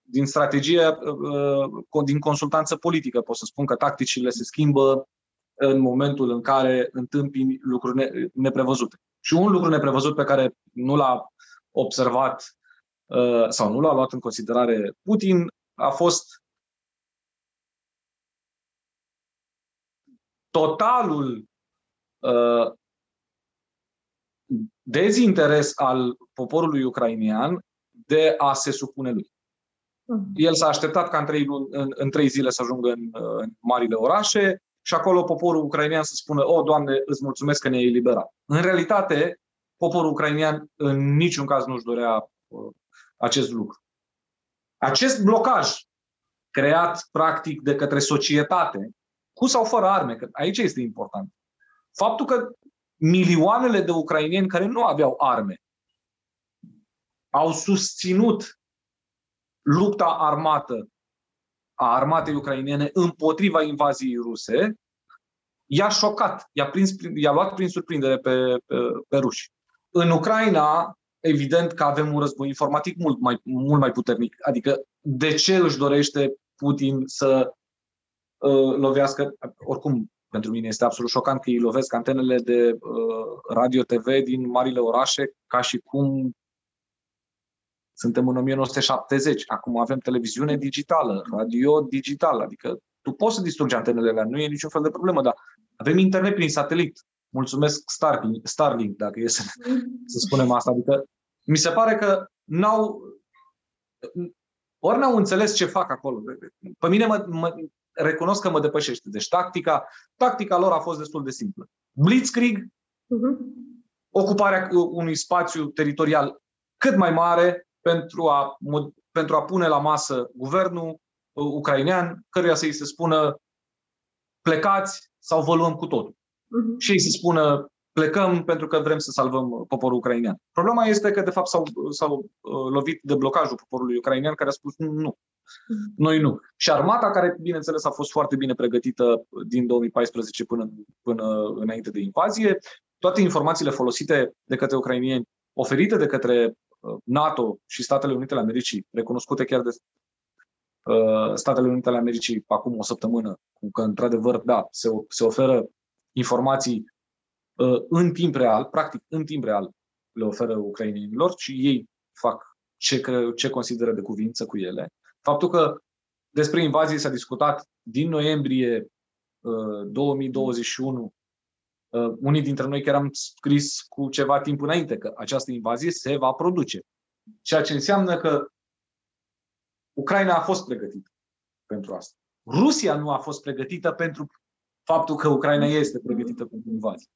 din strategie, uh, din consultanță politică, pot să spun că tacticile se schimbă în momentul în care întâmpini lucruri neprevăzute. Și un lucru neprevăzut pe care nu l-a observat uh, sau nu l-a luat în considerare Putin a fost totalul uh, dezinteres al poporului ucrainian de a se supune lui. Mm. El s-a așteptat ca în trei, în, în trei zile să ajungă în, în marile orașe și acolo poporul ucrainian să spună, o, Doamne, îți mulțumesc că ne-ai eliberat. În realitate, poporul ucrainian în niciun caz nu-și dorea uh, acest lucru. Acest blocaj creat practic de către societate, cu sau fără arme, că aici este important. Faptul că milioanele de ucrainieni care nu aveau arme au susținut lupta armată a armatei ucrainene împotriva invaziei ruse, i-a șocat, i-a, prins, i-a luat prin surprindere pe, pe, pe ruși. În Ucraina, evident că avem un război informatic mult mai, mult mai puternic. Adică, de ce își dorește Putin să uh, lovească, oricum, pentru mine este absolut șocant că îi lovesc antenele de uh, radio-TV din marile orașe ca și cum suntem în 1970. Acum avem televiziune digitală, radio digital, adică tu poți să distrugi antenele alea, nu e niciun fel de problemă, dar avem internet prin satelit. Mulțumesc Starlink, Starlink dacă e să, să spunem asta. Adică mi se pare că n-au ori n-au înțeles ce fac acolo. Pe mine mă, mă, recunosc că mă depășește. Deci tactica, tactica lor a fost destul de simplă. Blitzkrieg, uh-huh. ocuparea unui spațiu teritorial cât mai mare pentru a, pentru a pune la masă guvernul uh, ucrainean, căruia să-i se spună plecați sau vă luăm cu totul. Uh-huh. Și ei să spună plecăm pentru că vrem să salvăm poporul ucrainean. Problema este că, de fapt, s-au, s-au uh, lovit de blocajul poporului ucrainean care a spus nu, uh-huh. noi nu. Și armata, care, bineînțeles, a fost foarte bine pregătită din 2014 până, până înainte de invazie, toate informațiile folosite de către ucrainieni, oferite de către Uh, NATO și Statele Unite ale Americii, recunoscute chiar de uh, Statele Unite ale Americii acum o săptămână, cu că într-adevăr, da, se, se oferă informații uh, în timp real, practic în timp real le oferă ucrainienilor și ei fac ce, ce consideră de cuvință cu ele. Faptul că despre invazie s-a discutat din noiembrie 2021 Uh, unii dintre noi chiar am scris cu ceva timp înainte că această invazie se va produce. Ceea ce înseamnă că Ucraina a fost pregătită pentru asta. Rusia nu a fost pregătită pentru faptul că Ucraina este pregătită pentru invazie.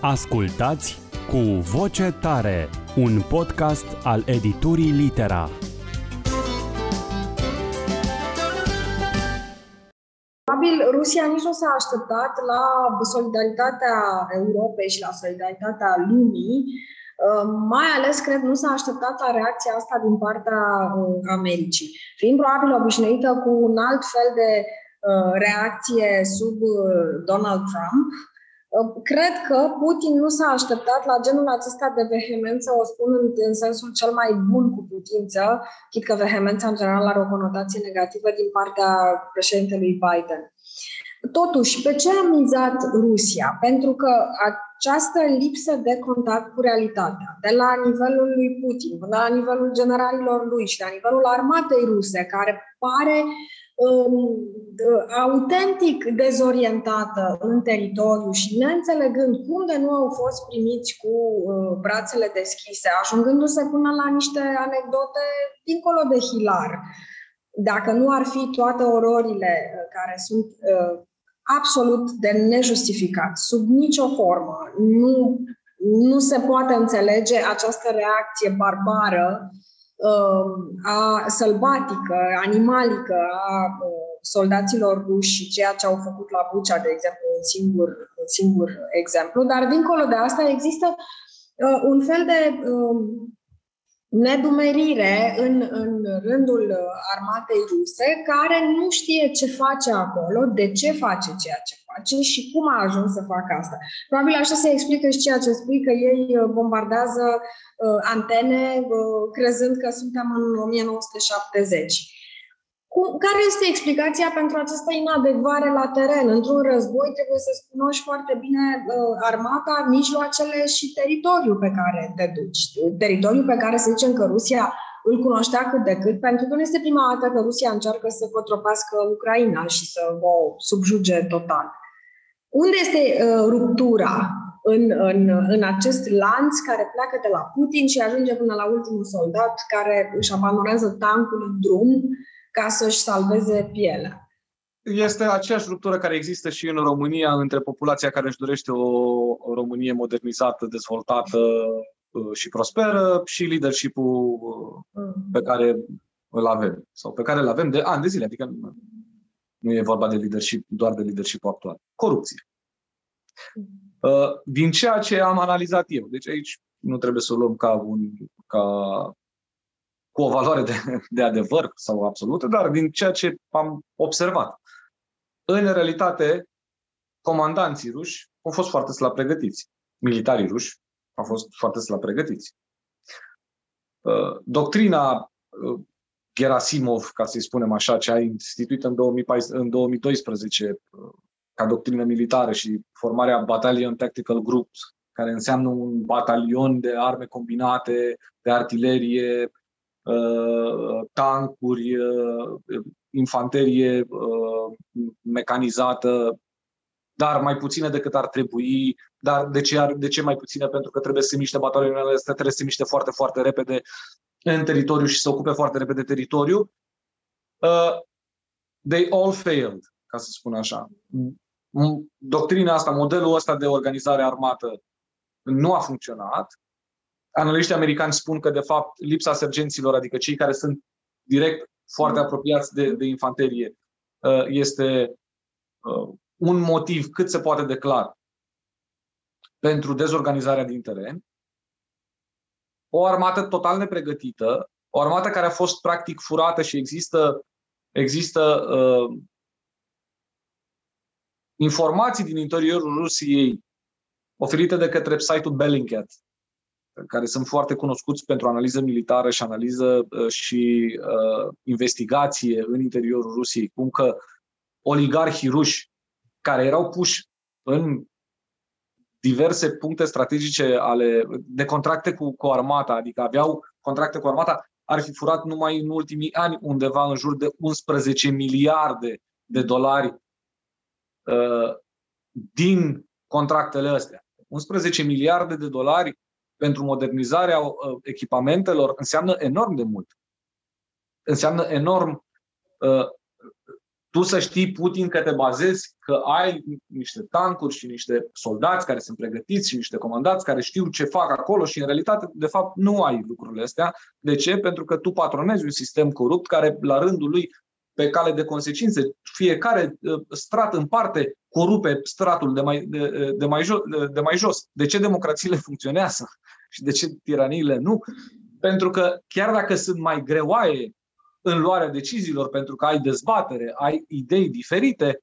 Ascultați cu voce tare, un podcast al editurii Litera. probabil Rusia nici nu s-a așteptat la solidaritatea Europei și la solidaritatea lumii, uh, mai ales, cred, nu s-a așteptat la reacția asta din partea uh, Americii. Fiind probabil obișnuită cu un alt fel de uh, reacție sub Donald Trump, Cred că Putin nu s-a așteptat la genul acesta de vehemență, o spun în, în sensul cel mai bun cu putință, chit că vehemența în general are o conotație negativă din partea președintelui Biden. Totuși, pe ce a mizat Rusia? Pentru că această lipsă de contact cu realitatea, de la nivelul lui Putin, până la nivelul generalilor lui și la nivelul armatei ruse, care pare um, autentic dezorientată în teritoriu și neînțelegând cum de nu au fost primiți cu uh, brațele deschise, ajungându-se până la niște anecdote dincolo de hilar. Dacă nu ar fi toate ororile uh, care sunt uh, absolut de nejustificat, sub nicio formă, nu, nu se poate înțelege această reacție barbară a sălbatică, animalică a soldaților ruși și ceea ce au făcut la Bucea, de exemplu, un singur, un singur exemplu, dar dincolo de asta există uh, un fel de uh, nedumerire în, în rândul armatei ruse care nu știe ce face acolo, de ce face ceea ce face și cum a ajuns să facă asta. Probabil așa se explică și ceea ce spui că ei bombardează uh, antene uh, crezând că suntem în 1970. Cum, care este explicația pentru această inadecvare la teren? Într-un război trebuie să-ți cunoști foarte bine uh, armata, mijloacele și teritoriul pe care te duci. Teritoriul pe care să zicem că Rusia îl cunoștea cât de cât, pentru că nu este prima dată că Rusia încearcă să cotropească Ucraina și să o subjuge total. Unde este uh, ruptura în, în, în acest lanț care pleacă de la Putin și ajunge până la ultimul soldat care își abandonează tancul în drum ca să-și salveze pielea. Este aceeași ruptură care există și în România între populația care își dorește o, o Românie modernizată, dezvoltată uh, și prosperă și leadership-ul uh, mm. pe care îl avem sau pe care îl avem de ani de zile. Adică nu e vorba de leadership, doar de leadership actual. Corupție. Mm. Uh, din ceea ce am analizat eu, deci aici nu trebuie să o luăm ca, un, ca cu o valoare de, de adevăr sau absolută, dar din ceea ce am observat. În realitate, comandanții ruși au fost foarte slab pregătiți. Militarii ruși au fost foarte slab pregătiți. Uh, doctrina uh, Gerasimov, ca să-i spunem așa, ce a instituit în, 2014, în 2012 uh, ca doctrină militară și formarea Battalion Tactical Groups, care înseamnă un batalion de arme combinate, de artilerie, Uh, tancuri, uh, infanterie uh, mecanizată, dar mai puține decât ar trebui. Dar de ce, ar, de ce mai puține? Pentru că trebuie să se miște batalionele astea, trebuie să se miște foarte, foarte repede în teritoriu și să ocupe foarte repede teritoriu. Uh, they all failed, ca să spun așa. Doctrina asta, modelul ăsta de organizare armată nu a funcționat Analiștii americani spun că, de fapt, lipsa sergenților, adică cei care sunt direct foarte apropiați de, de infanterie, uh, este uh, un motiv cât se poate de clar pentru dezorganizarea din teren. O armată total nepregătită, o armată care a fost practic furată și există, există uh, informații din interiorul Rusiei oferite de către site-ul Bellingcat, care sunt foarte cunoscuți pentru analiză militară și analiză uh, și uh, investigație în interiorul Rusiei, cum că oligarhii ruși care erau puși în diverse puncte strategice ale, de contracte cu, cu armata, adică aveau contracte cu armata, ar fi furat numai în ultimii ani undeva în jur de 11 miliarde de dolari uh, din contractele astea. 11 miliarde de dolari pentru modernizarea uh, echipamentelor înseamnă enorm de mult. Înseamnă enorm uh, tu să știi, Putin, că te bazezi, că ai niște tancuri și niște soldați care sunt pregătiți și niște comandați care știu ce fac acolo și în realitate, de fapt, nu ai lucrurile astea. De ce? Pentru că tu patronezi un sistem corupt care, la rândul lui, pe cale de consecințe, fiecare uh, strat în parte corupe stratul de mai, de, de, mai, jo, de, de mai jos. De ce democrațiile funcționează și de ce tiraniile nu? Pentru că chiar dacă sunt mai greoaie în luarea deciziilor, pentru că ai dezbatere, ai idei diferite,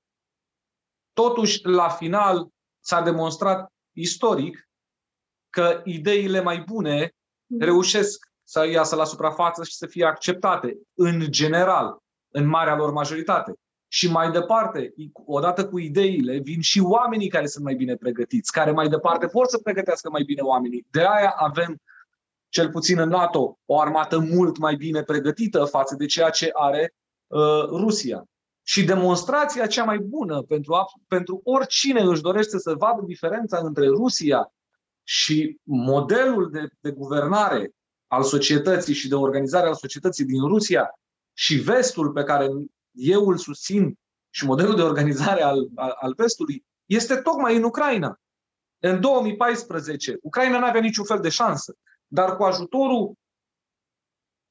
totuși, la final, s-a demonstrat istoric că ideile mai bune reușesc să iasă la suprafață și să fie acceptate, în general, în marea lor majoritate. Și mai departe, odată cu ideile, vin și oamenii care sunt mai bine pregătiți, care mai departe vor să pregătească mai bine oamenii. De aia avem, cel puțin în NATO, o armată mult mai bine pregătită față de ceea ce are uh, Rusia. Și demonstrația cea mai bună pentru, pentru oricine își dorește să vadă diferența între Rusia și modelul de, de guvernare al societății și de organizare al societății din Rusia și vestul pe care eu îl susțin și modelul de organizare al, al, al vestului este tocmai în Ucraina. În 2014, Ucraina nu avea niciun fel de șansă, dar cu ajutorul,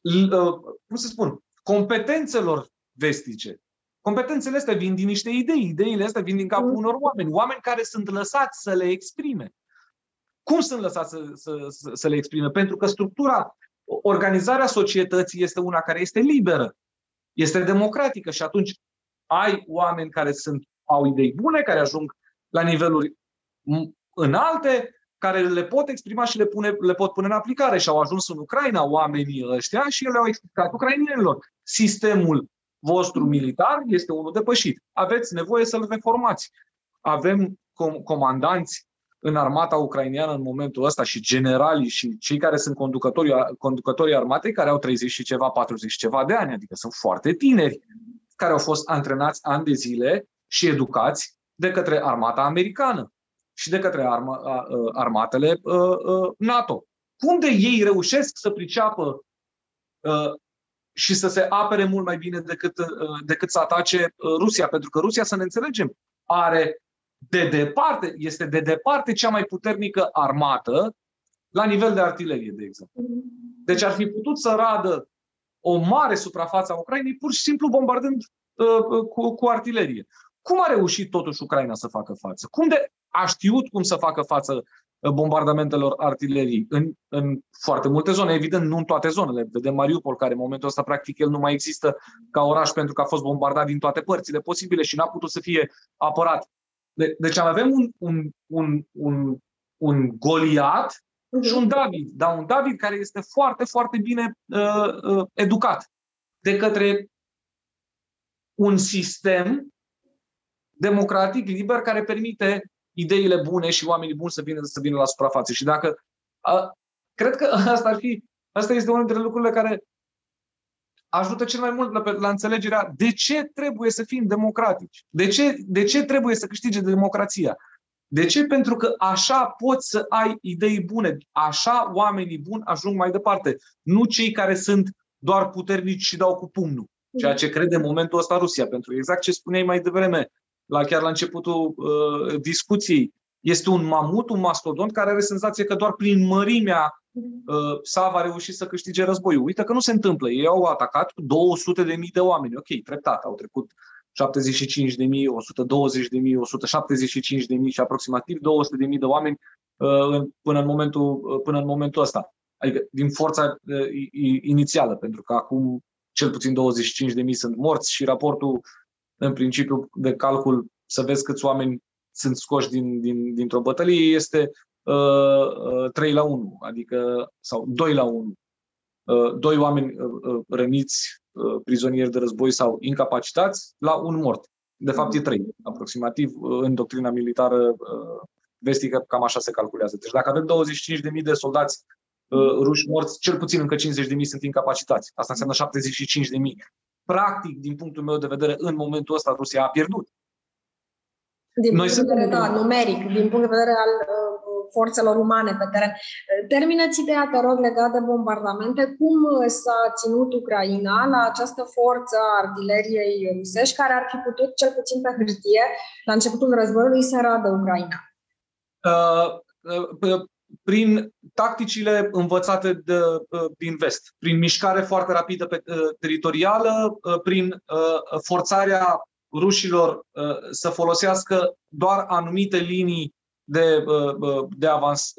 uh, cum să spun, competențelor vestice, Competențele astea vin din niște idei, ideile astea vin din capul mm. unor oameni, oameni care sunt lăsați să le exprime. Cum sunt lăsați să, să, să, să le exprime? Pentru că structura, organizarea societății este una care este liberă, este democratică și atunci ai oameni care sunt, au idei bune, care ajung la niveluri înalte, care le pot exprima și le, pune, le pot pune în aplicare. Și au ajuns în Ucraina oamenii ăștia și le-au explicat ucrainienilor. Sistemul vostru militar este unul depășit. Aveți nevoie să-l reformați. Avem com- comandanți în armata ucraineană în momentul ăsta și generalii și cei care sunt conducătorii, conducătorii armatei care au 30 și ceva, 40 și ceva de ani, adică sunt foarte tineri, care au fost antrenați ani de zile și educați de către armata americană și de către arma, armatele NATO. Cum de ei reușesc să priceapă și să se apere mult mai bine decât, decât să atace Rusia? Pentru că Rusia, să ne înțelegem, are de departe, este de departe cea mai puternică armată la nivel de artilerie, de exemplu. Deci ar fi putut să radă o mare suprafață a Ucrainei pur și simplu bombardând uh, cu, cu artilerie. Cum a reușit totuși Ucraina să facă față? Cum de a știut cum să facă față uh, bombardamentelor artilerii în, în foarte multe zone, evident nu în toate zonele. Vedem Mariupol, care în momentul ăsta practic el nu mai există ca oraș pentru că a fost bombardat din toate părțile posibile și n-a putut să fie apărat. De, deci avem un, un, un, un, un Goliat uh-huh. și un David, dar un David care este foarte, foarte bine uh, uh, educat de către un sistem democratic, liber, care permite ideile bune și oamenii buni să vină, să vină la suprafață. Și dacă. A, cred că asta ar fi. Asta este unul dintre lucrurile care ajută cel mai mult la, la înțelegerea de ce trebuie să fim democratici. De ce, de ce trebuie să câștige democrația. De ce? Pentru că așa poți să ai idei bune. Așa oamenii buni ajung mai departe. Nu cei care sunt doar puternici și dau cu pumnul. Ceea ce crede în momentul ăsta Rusia. Pentru exact ce spuneai mai devreme, la chiar la începutul uh, discuției, este un mamut, un mastodont care are senzație că doar prin mărimea uh, Sava a reușit să câștige războiul. Uite că nu se întâmplă. Ei au atacat cu 200 de mii de oameni. Ok, treptat, au trecut 75 de mii, 120 de mii, 175 de mii și aproximativ 200 de mii de oameni uh, până, în momentul, uh, până în momentul ăsta. Adică din forța uh, inițială, pentru că acum cel puțin 25 de mii sunt morți și raportul în principiu de calcul să vezi câți oameni sunt scoși din, din, dintr-o bătălie este uh, uh, 3 la 1, adică sau 2 la 1. Uh, doi oameni uh, uh, răniți, uh, prizonieri de război sau incapacitați la un mort. De fapt e 3, aproximativ, uh, în doctrina militară uh, vestică cam așa se calculează. Deci dacă avem 25.000 de soldați uh, ruși morți, cel puțin încă 50.000 sunt incapacitați. Asta înseamnă 75.000. Practic, din punctul meu de vedere, în momentul ăsta Rusia a pierdut. Din Noi punct de vedere, da, numeric, din punct de vedere al uh, forțelor umane pe teren. Termină-ți ideea, te rog, legat de bombardamente. Cum s-a ținut Ucraina la această forță a artileriei rusești care ar fi putut, cel puțin pe hârtie, la începutul războiului, să radă Ucraina? Uh, uh, prin tacticile învățate de, uh, din vest, prin mișcare foarte rapidă pe, uh, teritorială, uh, prin forțarea rușilor să folosească doar anumite linii de, de, avans,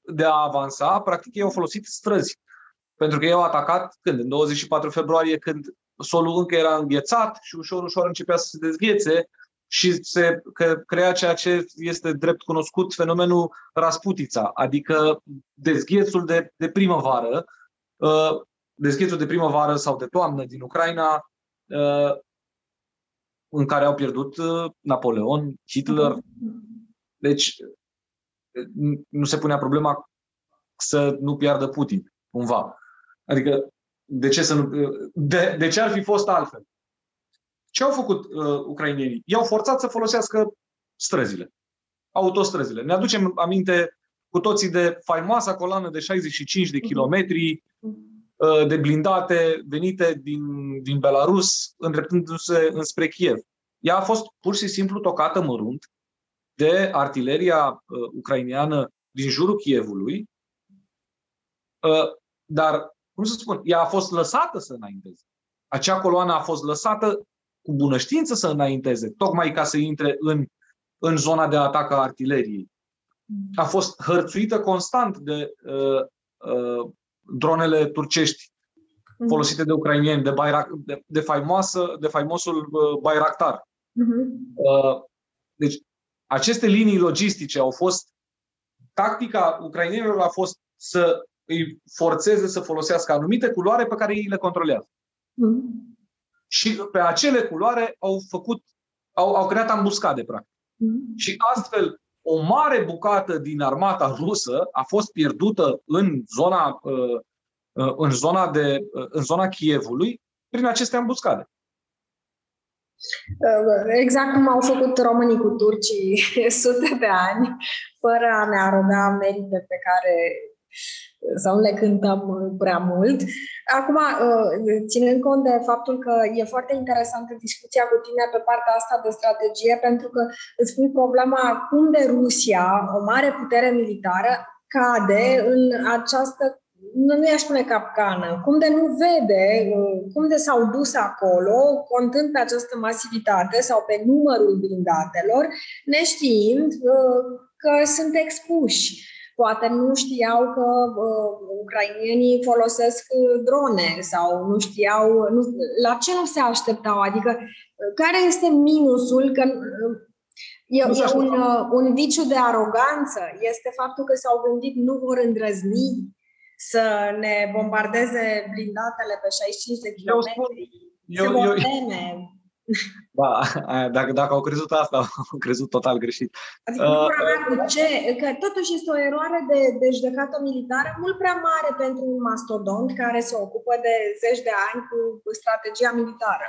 de a avansa, practic ei au folosit străzi. Pentru că ei au atacat când? În 24 februarie, când solul încă era înghețat și ușor, ușor începea să se dezghețe, și se crea ceea ce este drept cunoscut fenomenul Rasputița, adică dezghețul de, de primăvară, uh, dezghețul de primăvară sau de toamnă din Ucraina, uh, în care au pierdut uh, Napoleon, Hitler. Deci nu se punea problema să nu piardă Putin, cumva. Adică, de ce, să nu, de, de ce ar fi fost altfel? Ce au făcut uh, ucrainienii? I-au forțat să folosească străzile, autostrăzile. Ne aducem aminte cu toții de faimoasa coloană de 65 de kilometri uh, de blindate venite din, din Belarus, îndreptându-se înspre Kiev. Ea a fost pur și simplu tocată mărunt de artileria uh, ucraineană din jurul Kievului, uh, dar, cum să spun, ea a fost lăsată să înainteze. Acea coloană a fost lăsată cu bună știință să înainteze, tocmai ca să intre în, în zona de atac a artileriei. A fost hărțuită constant de uh, uh, dronele turcești mhm. folosite de ucrainieni, de, Bayrak, de, de, faimoasă, de faimosul uh, Bayraktar. Uh-huh. Uh, deci, aceste linii logistice au fost. Tactica ucrainienilor a fost să îi forțeze să folosească anumite culoare pe care ei le controlează. Mm-hmm. Și pe acele culoare au făcut, au, au creat ambuscade, practic. Mm-hmm. Și astfel, o mare bucată din armata rusă a fost pierdută în zona, uh, uh, în zona, de, uh, în zona Chievului prin aceste ambuscade. Exact cum au făcut românii cu turcii sute de ani, fără a ne aroga merite pe care sau le cântăm prea mult. Acum, uh, ținând cont de faptul că e foarte interesantă discuția cu tine pe partea asta de strategie, pentru că îți pui problema cum de Rusia, o mare putere militară, cade în această nu, nu i-aș spune capcană, cum de nu vede, uh, cum de s-au dus acolo, contând pe această masivitate sau pe numărul blindatelor, neștiind uh, că sunt expuși Poate nu știau că uh, ucrainienii folosesc uh, drone sau nu știau nu, la ce nu se așteptau. Adică, uh, care este minusul? Că uh, e, e un, uh, un viciu de aroganță. Este faptul că s-au gândit nu vor îndrăzni să ne bombardeze blindatele pe 65 de kilometri. Eu, eu, eu, da, dacă, dacă au crezut asta, au crezut total greșit. Adică uh, cu ce? Că totuși este o eroare de, de judecată militară mult prea mare pentru un mastodont care se ocupă de zeci de ani cu strategia militară.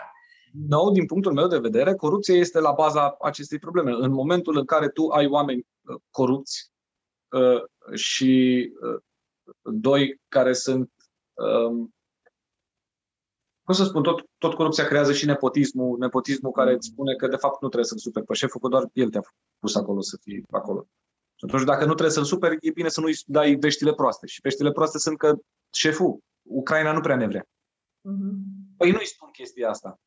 Nou, din punctul meu de vedere, corupția este la baza acestei probleme. În momentul în care tu ai oameni uh, corupți uh, și uh, doi care sunt um, cum să spun, tot, tot corupția creează și nepotismul, nepotismul care îți spune că de fapt nu trebuie să-l superi pe șeful, că doar el te-a pus acolo să fii acolo. Și atunci dacă nu trebuie să-l superi, e bine să nu-i dai veștile proaste. Și veștile proaste sunt că șeful, Ucraina nu prea ne vrea. Uh-huh. Păi nu-i spun chestia asta.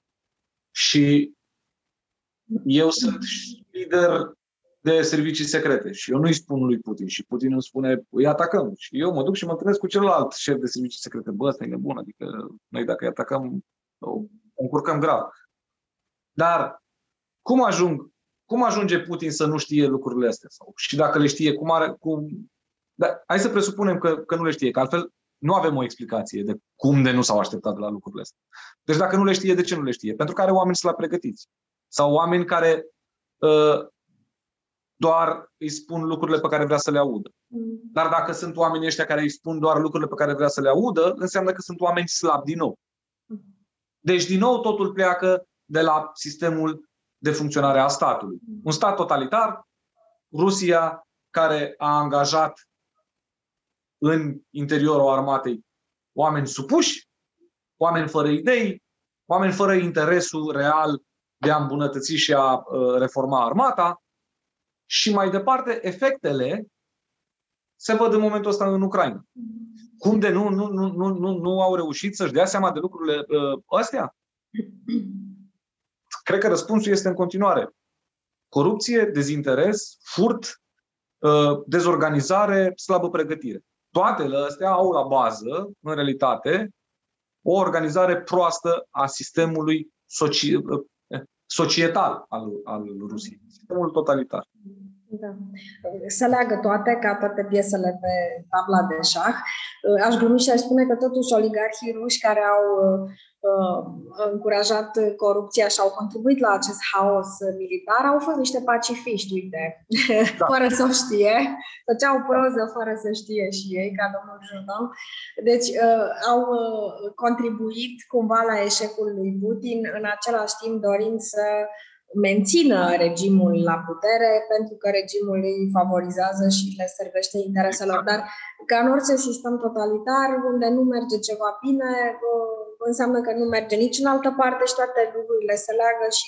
Și eu sunt lider de servicii secrete și eu nu-i spun lui Putin și Putin îmi spune, îi atacăm. Și eu mă duc și mă întâlnesc cu celălalt șef de servicii secrete. Bă, ăsta e nebun, adică noi dacă îi atacăm, o încurcăm grav. Dar cum ajung cum ajunge Putin să nu știe lucrurile astea? Sau, și dacă le știe, cum are... Cum... Da, hai să presupunem că, că nu le știe, că altfel nu avem o explicație de cum de nu s-au așteptat la lucrurile astea. Deci dacă nu le știe, de ce nu le știe? Pentru că are oameni să la pregătiți. Sau oameni care uh, doar îi spun lucrurile pe care vrea să le audă. Mm. Dar dacă sunt oamenii ăștia care îi spun doar lucrurile pe care vrea să le audă, înseamnă că sunt oameni slabi din nou. Mm. Deci, din nou, totul pleacă de la sistemul de funcționare a statului. Mm. Un stat totalitar, Rusia, care a angajat în interiorul armatei oameni supuși, oameni fără idei, oameni fără interesul real de a îmbunătăți și a uh, reforma armata, și mai departe, efectele se văd în momentul ăsta în Ucraina. Cum de nu, nu, nu, nu, nu, nu au reușit să-și dea seama de lucrurile uh, astea? Cred că răspunsul este în continuare. Corupție, dezinteres, furt, uh, dezorganizare, slabă pregătire. Toate astea au la bază, în realitate, o organizare proastă a sistemului soci- uh, societal al, al Rusiei, sistemul totalitar. Da. Se leagă toate, ca toate piesele pe tabla de șah. Aș glumi și aș spune că totuși oligarhii ruși care au uh, încurajat corupția și au contribuit la acest haos militar au fost niște pacifiști, uite, da. fără să o știe. Făceau proză fără să știe și ei, ca domnul Jourdan. Deci uh, au uh, contribuit cumva la eșecul lui Putin, în același timp dorind să mențină regimul la putere pentru că regimul îi favorizează și le servește intereselor. Dar ca în orice sistem totalitar, unde nu merge ceva bine, înseamnă că nu merge nici în altă parte și toate lucrurile se leagă și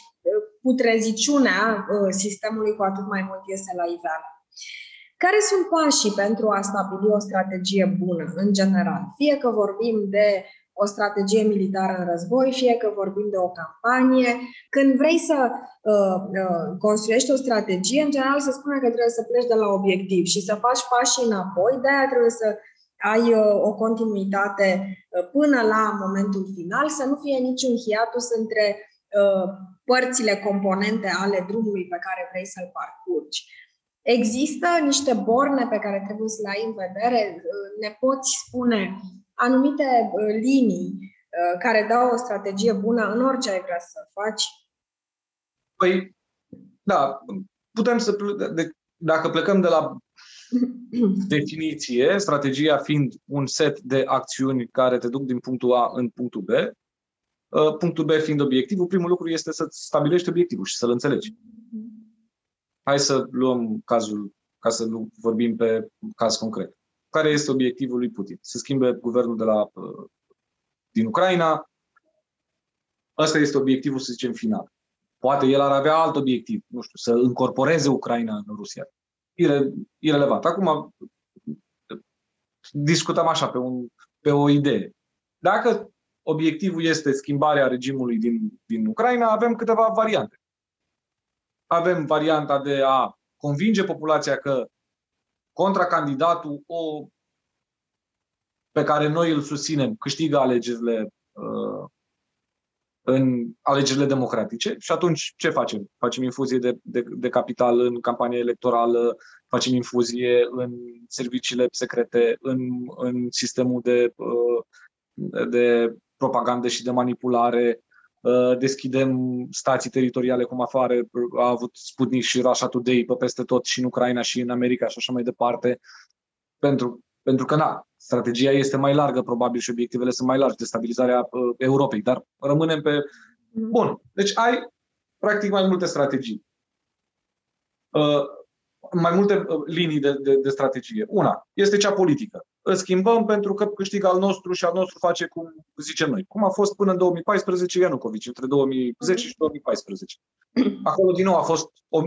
putreziciunea sistemului cu atât mai mult iese la iveală. Care sunt pașii pentru a stabili o strategie bună, în general? Fie că vorbim de o strategie militară în război, fie că vorbim de o campanie. Când vrei să uh, uh, construiești o strategie, în general se spune că trebuie să pleci de la obiectiv și să faci pași înapoi, de-aia trebuie să ai uh, o continuitate uh, până la momentul final, să nu fie niciun hiatus între uh, părțile componente ale drumului pe care vrei să-l parcurgi. Există niște borne pe care trebuie să le ai în vedere. Uh, ne poți spune anumite uh, linii uh, care dau o strategie bună în orice ai vrea să faci? Păi, da, putem să. De, dacă plecăm de la definiție, strategia fiind un set de acțiuni care te duc din punctul A în punctul B, uh, punctul B fiind obiectivul, primul lucru este să stabilești obiectivul și să-l înțelegi. Hai să luăm cazul, ca să nu vorbim pe caz concret. Care este obiectivul lui Putin? Să schimbe guvernul de la, uh, din Ucraina. Ăsta este obiectivul, să zicem, final. Poate el ar avea alt obiectiv, nu știu, să încorporeze Ucraina în Rusia. Ire, irelevant. Acum discutăm așa pe, un, pe o idee. Dacă obiectivul este schimbarea regimului din, din Ucraina, avem câteva variante. Avem varianta de a convinge populația că contracandidatul o, pe care noi îl susținem câștigă alegerile uh, în alegerile democratice și atunci ce facem? Facem infuzie de, de, de capital în campanie electorală, facem infuzie în serviciile secrete, în, în sistemul de, uh, de propagandă și de manipulare, uh, deschidem stații teritoriale cum afară, a avut Sputnik și Russia Today pe peste tot și în Ucraina și în America și așa mai departe, pentru, pentru că na, strategia este mai largă probabil și obiectivele sunt mai largi de stabilizarea uh, Europei, dar rămânem pe... Mm. Bun, deci ai practic mai multe strategii. Uh, mai multe uh, linii de, de, de strategie. Una este cea politică. Îl schimbăm pentru că câștigă al nostru și al nostru face cum zicem noi. Cum a fost până în 2014 Ianucovici, între 2010 și 2014. Acolo, din nou, a fost o,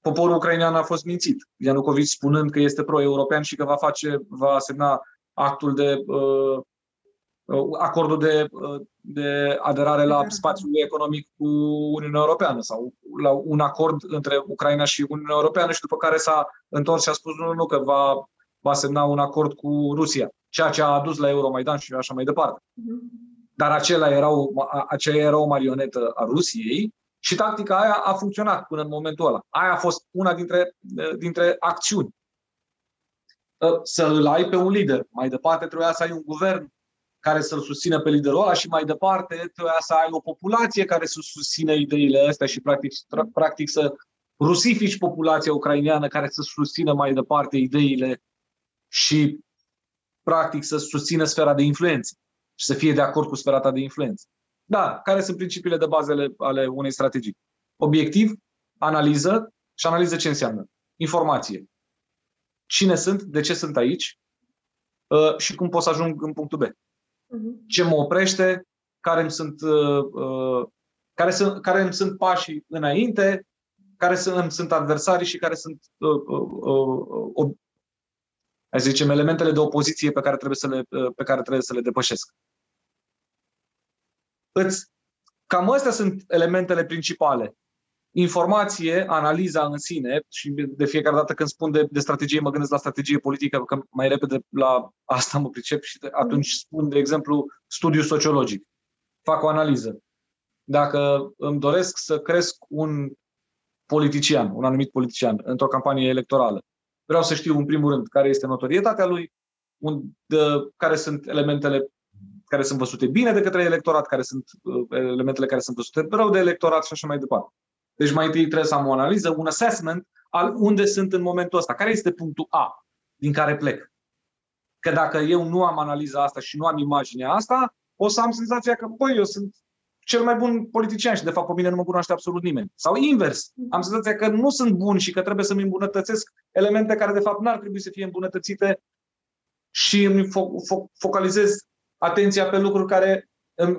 poporul ucrainean a fost mințit. Ianucovici spunând că este pro-european și că va face, va semna actul de uh, uh acordul de, uh, de aderare la spațiul economic cu Uniunea Europeană sau la un acord între Ucraina și Uniunea Europeană și după care s-a întors și a spus nu, nu, că va, va semna un acord cu Rusia, ceea ce a adus la Euromaidan și așa mai departe. Mhm. Dar acela era o, acela era o marionetă a Rusiei și tactica aia a funcționat până în momentul ăla. Aia a fost una dintre, dintre acțiuni. Ă, să îl ai pe un lider. Mai departe trebuia să ai un guvern care să-l susțină pe liderul ăla și mai departe trebuia să ai o populație care să susțină ideile astea și practic, practic să rusifici populația ucraineană care să susțină mai departe ideile și practic să susțină sfera de influență și să fie de acord cu sfera ta de influență. Da, care sunt principiile de bază ale unei strategii? Obiectiv, analiză și analiză ce înseamnă. Informație. Cine sunt, de ce sunt aici uh, și cum pot să ajung în punctul B. Uh-huh. Ce mă oprește, care îmi sunt, uh, uh, care sunt, care îmi sunt pașii înainte, care sunt, îmi sunt adversarii și care sunt uh, hai să zicem, elementele de opoziție pe care trebuie să le, pe care trebuie să le depășesc. Îți, cam astea sunt elementele principale. Informație, analiza în sine, și de fiecare dată când spun de, de strategie, mă gândesc la strategie politică, că mai repede la asta mă pricep și atunci spun, de exemplu, studiu sociologic. Fac o analiză. Dacă îmi doresc să cresc un politician, un anumit politician, într-o campanie electorală, vreau să știu, în primul rând, care este notorietatea lui, un, de, care sunt elementele care sunt văzute bine de către electorat, care sunt uh, elementele care sunt văzute rău de electorat și așa mai departe. Deci mai întâi trebuie să am o analiză, un assessment al unde sunt în momentul ăsta. Care este punctul A din care plec? Că dacă eu nu am analiza asta și nu am imaginea asta, o să am senzația că, băi, eu sunt cel mai bun politician și de fapt pe mine nu mă cunoaște absolut nimeni. Sau invers, am senzația că nu sunt bun și că trebuie să-mi îmbunătățesc elemente care de fapt n-ar trebui să fie îmbunătățite și îmi fo- fo- focalizez atenția pe lucruri care îmi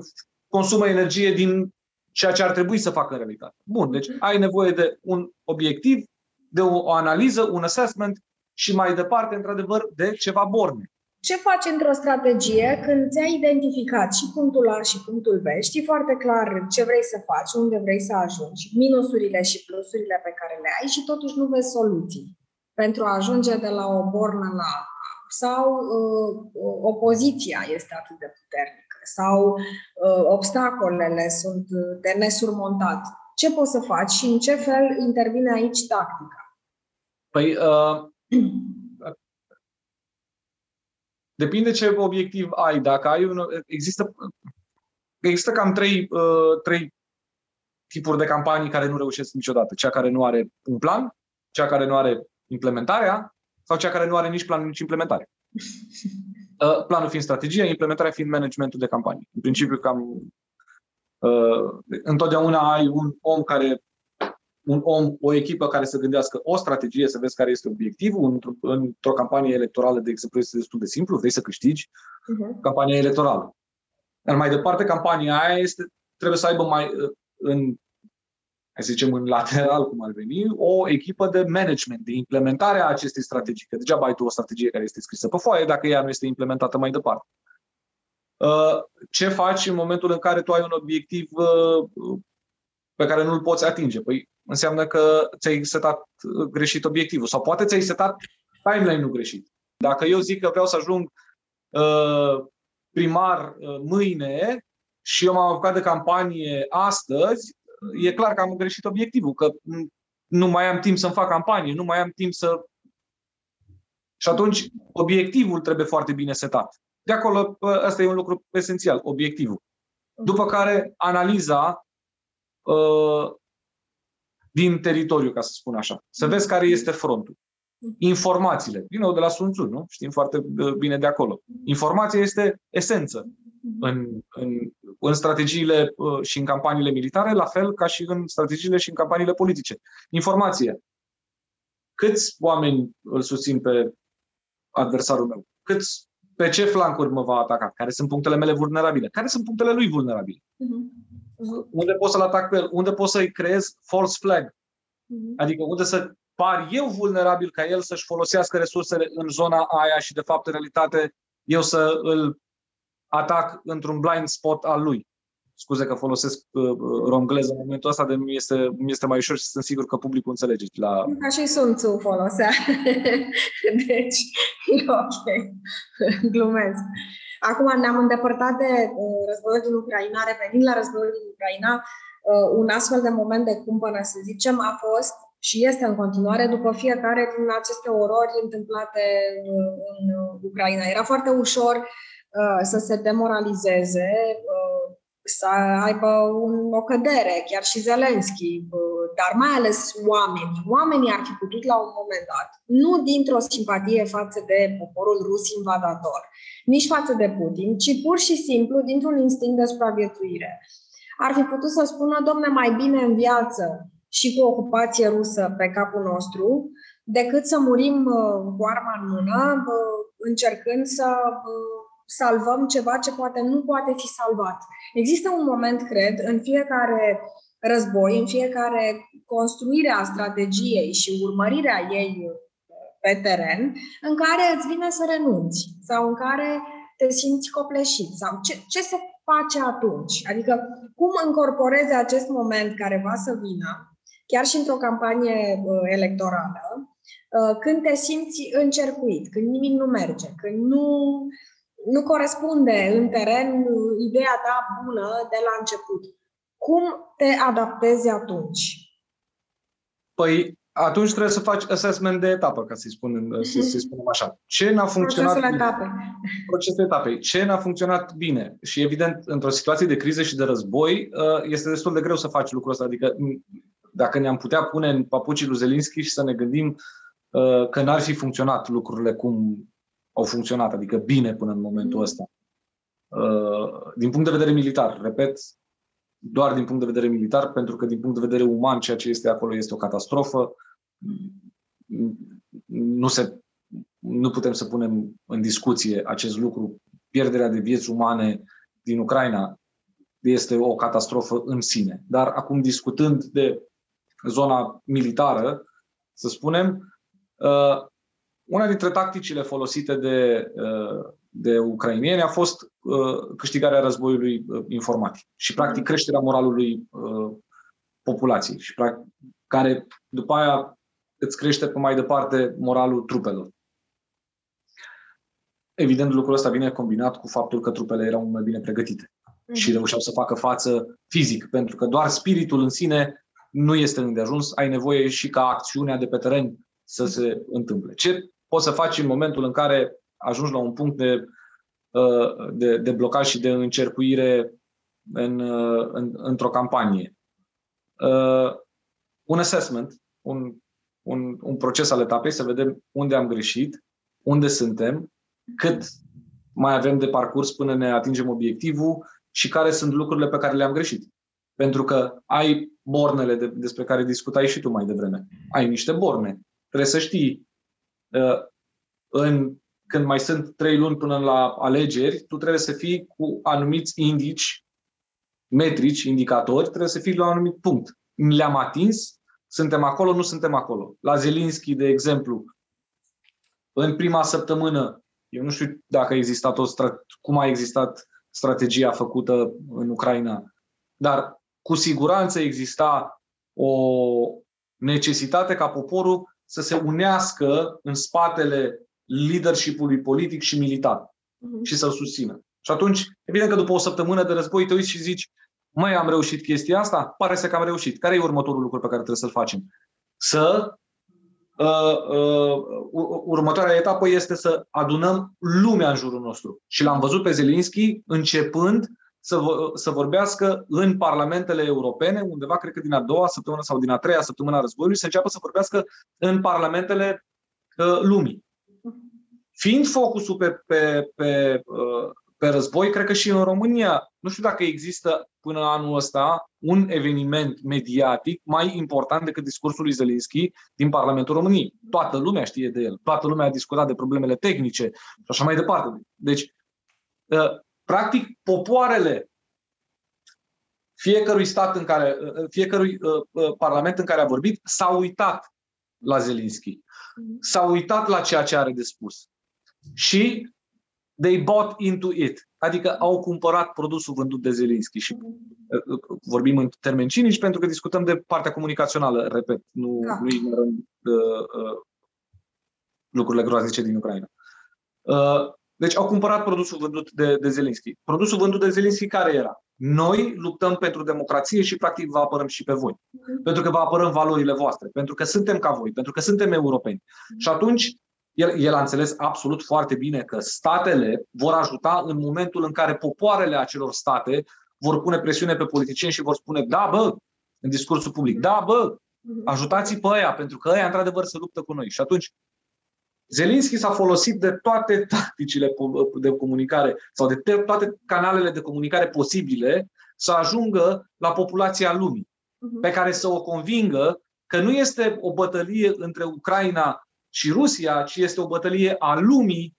consumă energie din ceea ce ar trebui să facă în realitate. Bun, deci ai nevoie de un obiectiv, de o, o analiză, un assessment și mai departe, într-adevăr, de ceva borne. Ce faci într-o strategie când ți-ai identificat și punctul A și punctul B, știi foarte clar ce vrei să faci, unde vrei să ajungi, minusurile și plusurile pe care le ai și totuși nu vezi soluții pentru a ajunge de la o bornă la sau uh, opoziția este atât de puternică sau uh, obstacolele sunt de nesurmontat. Ce poți să faci și în ce fel intervine aici tactica? Păi, uh, depinde ce obiectiv ai. Dacă ai un, există, există cam trei, uh, trei tipuri de campanii care nu reușesc niciodată. Cea care nu are un plan, cea care nu are implementarea sau cea care nu are nici plan, nici implementare. Uh, planul fiind strategie, implementarea fiind managementul de campanie. În principiu, cam uh, întotdeauna ai un om care un om, o echipă care să gândească o strategie, să vezi care este obiectivul. Într-o, într-o campanie electorală, de exemplu, este destul de simplu, vrei să câștigi uh-huh. campania electorală. Dar mai departe, campania aia este, trebuie să aibă mai uh, în hai să zicem, în lateral, cum ar veni, o echipă de management, de implementare a acestei strategii. Că degeaba ai tu o strategie care este scrisă pe foaie dacă ea nu este implementată mai departe. Uh, ce faci în momentul în care tu ai un obiectiv uh, pe care nu-l poți atinge? Păi înseamnă că ți-ai setat uh, greșit obiectivul sau poate ți-ai setat timeline-ul greșit. Dacă eu zic că vreau să ajung primar mâine și eu m-am apucat de campanie astăzi, e clar că am greșit obiectivul, că nu mai am timp să-mi fac campanie, nu mai am timp să... Și atunci obiectivul trebuie foarte bine setat. De acolo, ăsta e un lucru esențial, obiectivul. După care, analiza uh, din teritoriu, ca să spun așa. Să vezi care este frontul. Informațiile. Din nou, de la Sun Tzu, nu? Știm foarte uh, bine de acolo. Informația este esență în, în, în strategiile uh, și în campaniile militare, la fel ca și în strategiile și în campaniile politice. Informație. Câți oameni îl susțin pe adversarul meu? Câți, pe ce flancuri mă va ataca? Care sunt punctele mele vulnerabile? Care sunt punctele lui vulnerabile? Uh-huh. Unde pot să-l atac pe el? Unde pot să-i creez false flag? Uh-huh. Adică unde să par eu vulnerabil ca el să-și folosească resursele în zona aia și, de fapt, în realitate, eu să îl atac într-un blind spot al lui. Scuze că folosesc uh, rongleză în momentul ăsta, de mi este, mi este mai ușor și sunt sigur că publicul înțelege. La... Ca și Sun Tzu folosea. deci, e ok. Glumesc. Acum ne-am îndepărtat de uh, războiul din Ucraina, revenind la războiul din Ucraina, uh, un astfel de moment de cumpănă, să zicem, a fost și este în continuare după fiecare din aceste orori întâmplate uh, în Ucraina. Era foarte ușor Uh, să se demoralizeze, uh, să aibă un, o cădere, chiar și Zelenski, uh, dar mai ales oamenii. Oamenii ar fi putut la un moment dat, nu dintr-o simpatie față de poporul rus invadator, nici față de Putin, ci pur și simplu dintr-un instinct de supraviețuire. Ar fi putut să spună, domne, mai bine în viață și cu ocupație rusă pe capul nostru, decât să murim cu arma în mână, încercând să salvăm ceva ce poate nu poate fi salvat. Există un moment, cred, în fiecare război, în fiecare construire a strategiei și urmărirea ei pe teren, în care îți vine să renunți sau în care te simți copleșit sau ce, ce se face atunci? Adică cum încorporezi acest moment care va să vină, chiar și într-o campanie uh, electorală, uh, când te simți încercuit, când nimic nu merge, când nu nu corespunde în teren ideea ta bună de la început. Cum te adaptezi atunci? Păi atunci trebuie să faci assessment de etapă, ca să-i, spun, să, să spunem așa. Ce n-a funcționat Procesul bine? etape. Procesul etapei. Ce n-a funcționat bine? Și evident, într-o situație de criză și de război, uh, este destul de greu să faci lucrul ăsta. Adică dacă ne-am putea pune în papucii lui Zelinski și să ne gândim uh, că n-ar fi funcționat lucrurile cum au funcționat, adică bine până în momentul ăsta. Uh, din punct de vedere militar, repet, doar din punct de vedere militar, pentru că din punct de vedere uman ceea ce este acolo este o catastrofă. Nu, se, nu putem să punem în discuție acest lucru. Pierderea de vieți umane din Ucraina este o catastrofă în sine. Dar acum discutând de zona militară, să spunem, uh, una dintre tacticile folosite de, uh, de ucrainieni a fost uh, câștigarea războiului uh, informatic și, practic, creșterea moralului populației, și, practic, care după aia îți crește pe mai departe moralul trupelor. Evident, lucrul ăsta vine combinat cu faptul că trupele erau mai bine pregătite mm-hmm. și reușeau să facă față fizic, pentru că doar spiritul în sine nu este îndeajuns, ai nevoie și ca acțiunea de pe teren să se întâmple. Ce poți să faci în momentul în care ajungi la un punct de, uh, de, de blocaj și de încercuire în, uh, în, într-o campanie? Uh, un assessment, un, un, un proces al etapei, să vedem unde am greșit, unde suntem, cât mai avem de parcurs până ne atingem obiectivul și care sunt lucrurile pe care le-am greșit. Pentru că ai bornele de, despre care discutai și tu mai devreme. Ai niște borne. Trebuie să știi uh, în, când mai sunt trei luni până la alegeri, tu trebuie să fii cu anumiți indici, metrici, indicatori, trebuie să fii la un anumit punct. Le-am atins, suntem acolo, nu suntem acolo. La Zelinski, de exemplu, în prima săptămână, eu nu știu dacă a existat o cum a existat strategia făcută în Ucraina, dar cu siguranță exista o necesitate ca poporul să se unească în spatele leadership-ului politic și militar uh-huh. și să-l susțină. Și atunci, evident că după o săptămână de război te uiți și zici, mai am reușit chestia asta? Pare să că am reușit. Care e următorul lucru pe care trebuie să-l facem? Să uh, uh, următoarea etapă este să adunăm lumea în jurul nostru. Și l-am văzut pe Zelinski începând să, să vorbească în parlamentele europene, undeva, cred că din a doua săptămână sau din a treia săptămână a războiului, să înceapă să vorbească în parlamentele uh, lumii. Fiind focusul pe, pe, pe, uh, pe război, cred că și în România, nu știu dacă există până anul ăsta un eveniment mediatic mai important decât discursul lui Zelinski din Parlamentul României. Toată lumea știe de el, toată lumea a discutat de problemele tehnice și așa mai departe. Deci, uh, practic, popoarele fiecărui stat în care, uh, fiecărui parlament în care a vorbit s-a uitat la Zelinski. S-a uitat la ceea ce are de spus și they bought into it, adică au cumpărat produsul vândut de Zelinski și uh, uh, vorbim în termeni cinici pentru că discutăm de partea comunicațională, repet, nu, da. nu ignorăm uh, uh, lucrurile groaznice din Ucraina. Uh, deci au cumpărat produsul vândut de, de Zelinski. Produsul vândut de Zelinski care era? Noi luptăm pentru democrație și practic vă apărăm și pe voi. Mm-hmm. Pentru că vă apărăm valorile voastre, pentru că suntem ca voi, pentru că suntem europeni. Mm-hmm. Și atunci el, el a înțeles absolut foarte bine că statele vor ajuta în momentul în care popoarele acelor state vor pune presiune pe politicieni și vor spune da, bă, în discursul public, da, bă, mhm. ajutați pe ăia, pentru că ăia, într-adevăr, se luptă cu noi. Și atunci, Zelinski s-a folosit de toate tacticile de comunicare sau de toate canalele de comunicare posibile să ajungă la populația lumii, mhm. pe care să o convingă că nu este o bătălie între Ucraina și Rusia, ci este o bătălie a lumii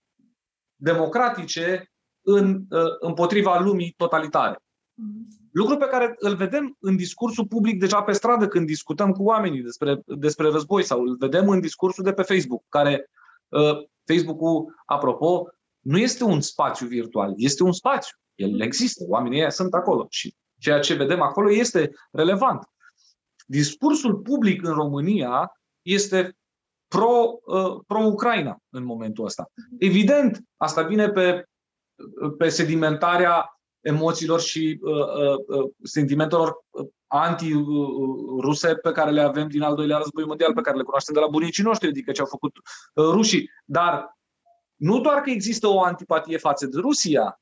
democratice în, uh, împotriva lumii totalitare. Lucru pe care îl vedem în discursul public deja pe stradă când discutăm cu oamenii despre, despre război sau îl vedem în discursul de pe Facebook, care uh, Facebook-ul, apropo, nu este un spațiu virtual, este un spațiu. El există, oamenii ăia sunt acolo și ceea ce vedem acolo este relevant. Discursul public în România este pro, uh, pro-Ucraina în momentul ăsta. Evident, asta vine pe, pe sedimentarea emoțiilor și uh, uh, uh sentimentelor uh, anti-ruse pe care le avem din al doilea război mondial, pe care le cunoaștem de la bunicii noștri, adică ce au făcut uh, rușii. Dar nu doar că există o antipatie față de Rusia,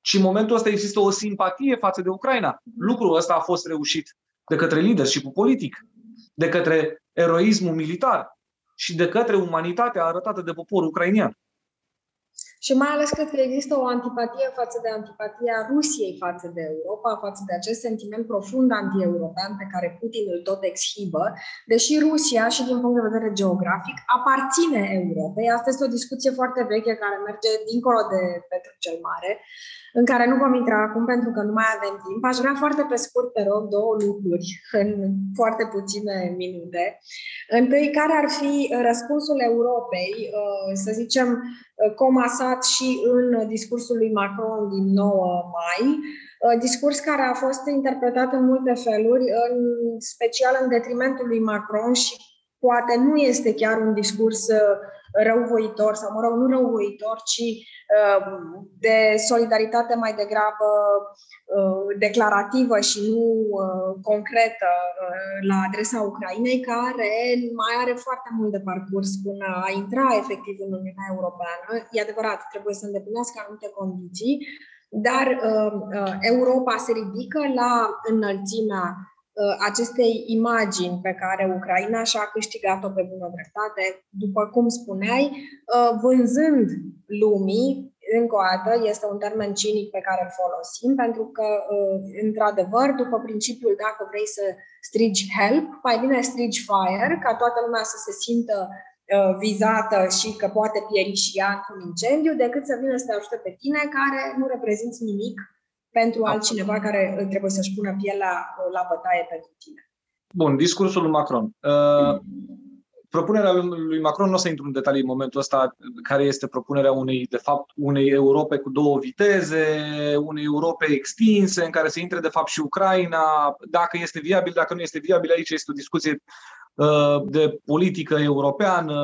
ci în momentul ăsta există o simpatie față de Ucraina. Lucrul ăsta a fost reușit de către leadership politic, de către eroismul militar și de către umanitatea arătată de poporul ucrainian. Și mai ales cred că există o antipatie față de antipatia Rusiei față de Europa, față de acest sentiment profund anti-european pe care Putin îl tot exhibă, deși Rusia, și din punct de vedere geografic, aparține Europei. Asta este o discuție foarte veche care merge dincolo de Petru cel Mare în care nu vom intra acum pentru că nu mai avem timp. Aș vrea foarte pe scurt, te rog, două lucruri în foarte puține minute. Întâi, care ar fi răspunsul Europei, uh, să zicem, uh, comasat și în discursul lui Macron din 9 mai, uh, discurs care a fost interpretat în multe feluri, în special în detrimentul lui Macron și poate nu este chiar un discurs răuvoitor, sau mă rog, nu răuvoitor, ci uh, de solidaritate mai degrabă uh, declarativă și nu uh, concretă la adresa Ucrainei, care mai are foarte mult de parcurs până a intra efectiv în Uniunea Europeană. E adevărat, trebuie să îndeplinească anumite condiții, dar Europa se ridică la înălțimea Uh, acestei imagini pe care Ucraina și-a câștigat-o pe bună dreptate, după cum spuneai, uh, vânzând lumii, încă o dată, este un termen cinic pe care îl folosim, pentru că, uh, într-adevăr, după principiul dacă vrei să strigi help, mai bine strigi fire, ca toată lumea să se simtă vizată și că poate pieri și ea într-un incendiu, decât să vină să te ajute pe tine, care nu reprezinți nimic pentru altcineva care trebuie să-și pună pielea la bătaie pentru tine. Bun, discursul lui Macron. Uh, propunerea lui Macron, nu o să intru în detalii în momentul ăsta, care este propunerea unei, de fapt, unei Europe cu două viteze, unei Europe extinse, în care se intre, de fapt, și Ucraina, dacă este viabil, dacă nu este viabil, aici este o discuție Uh, de politică europeană,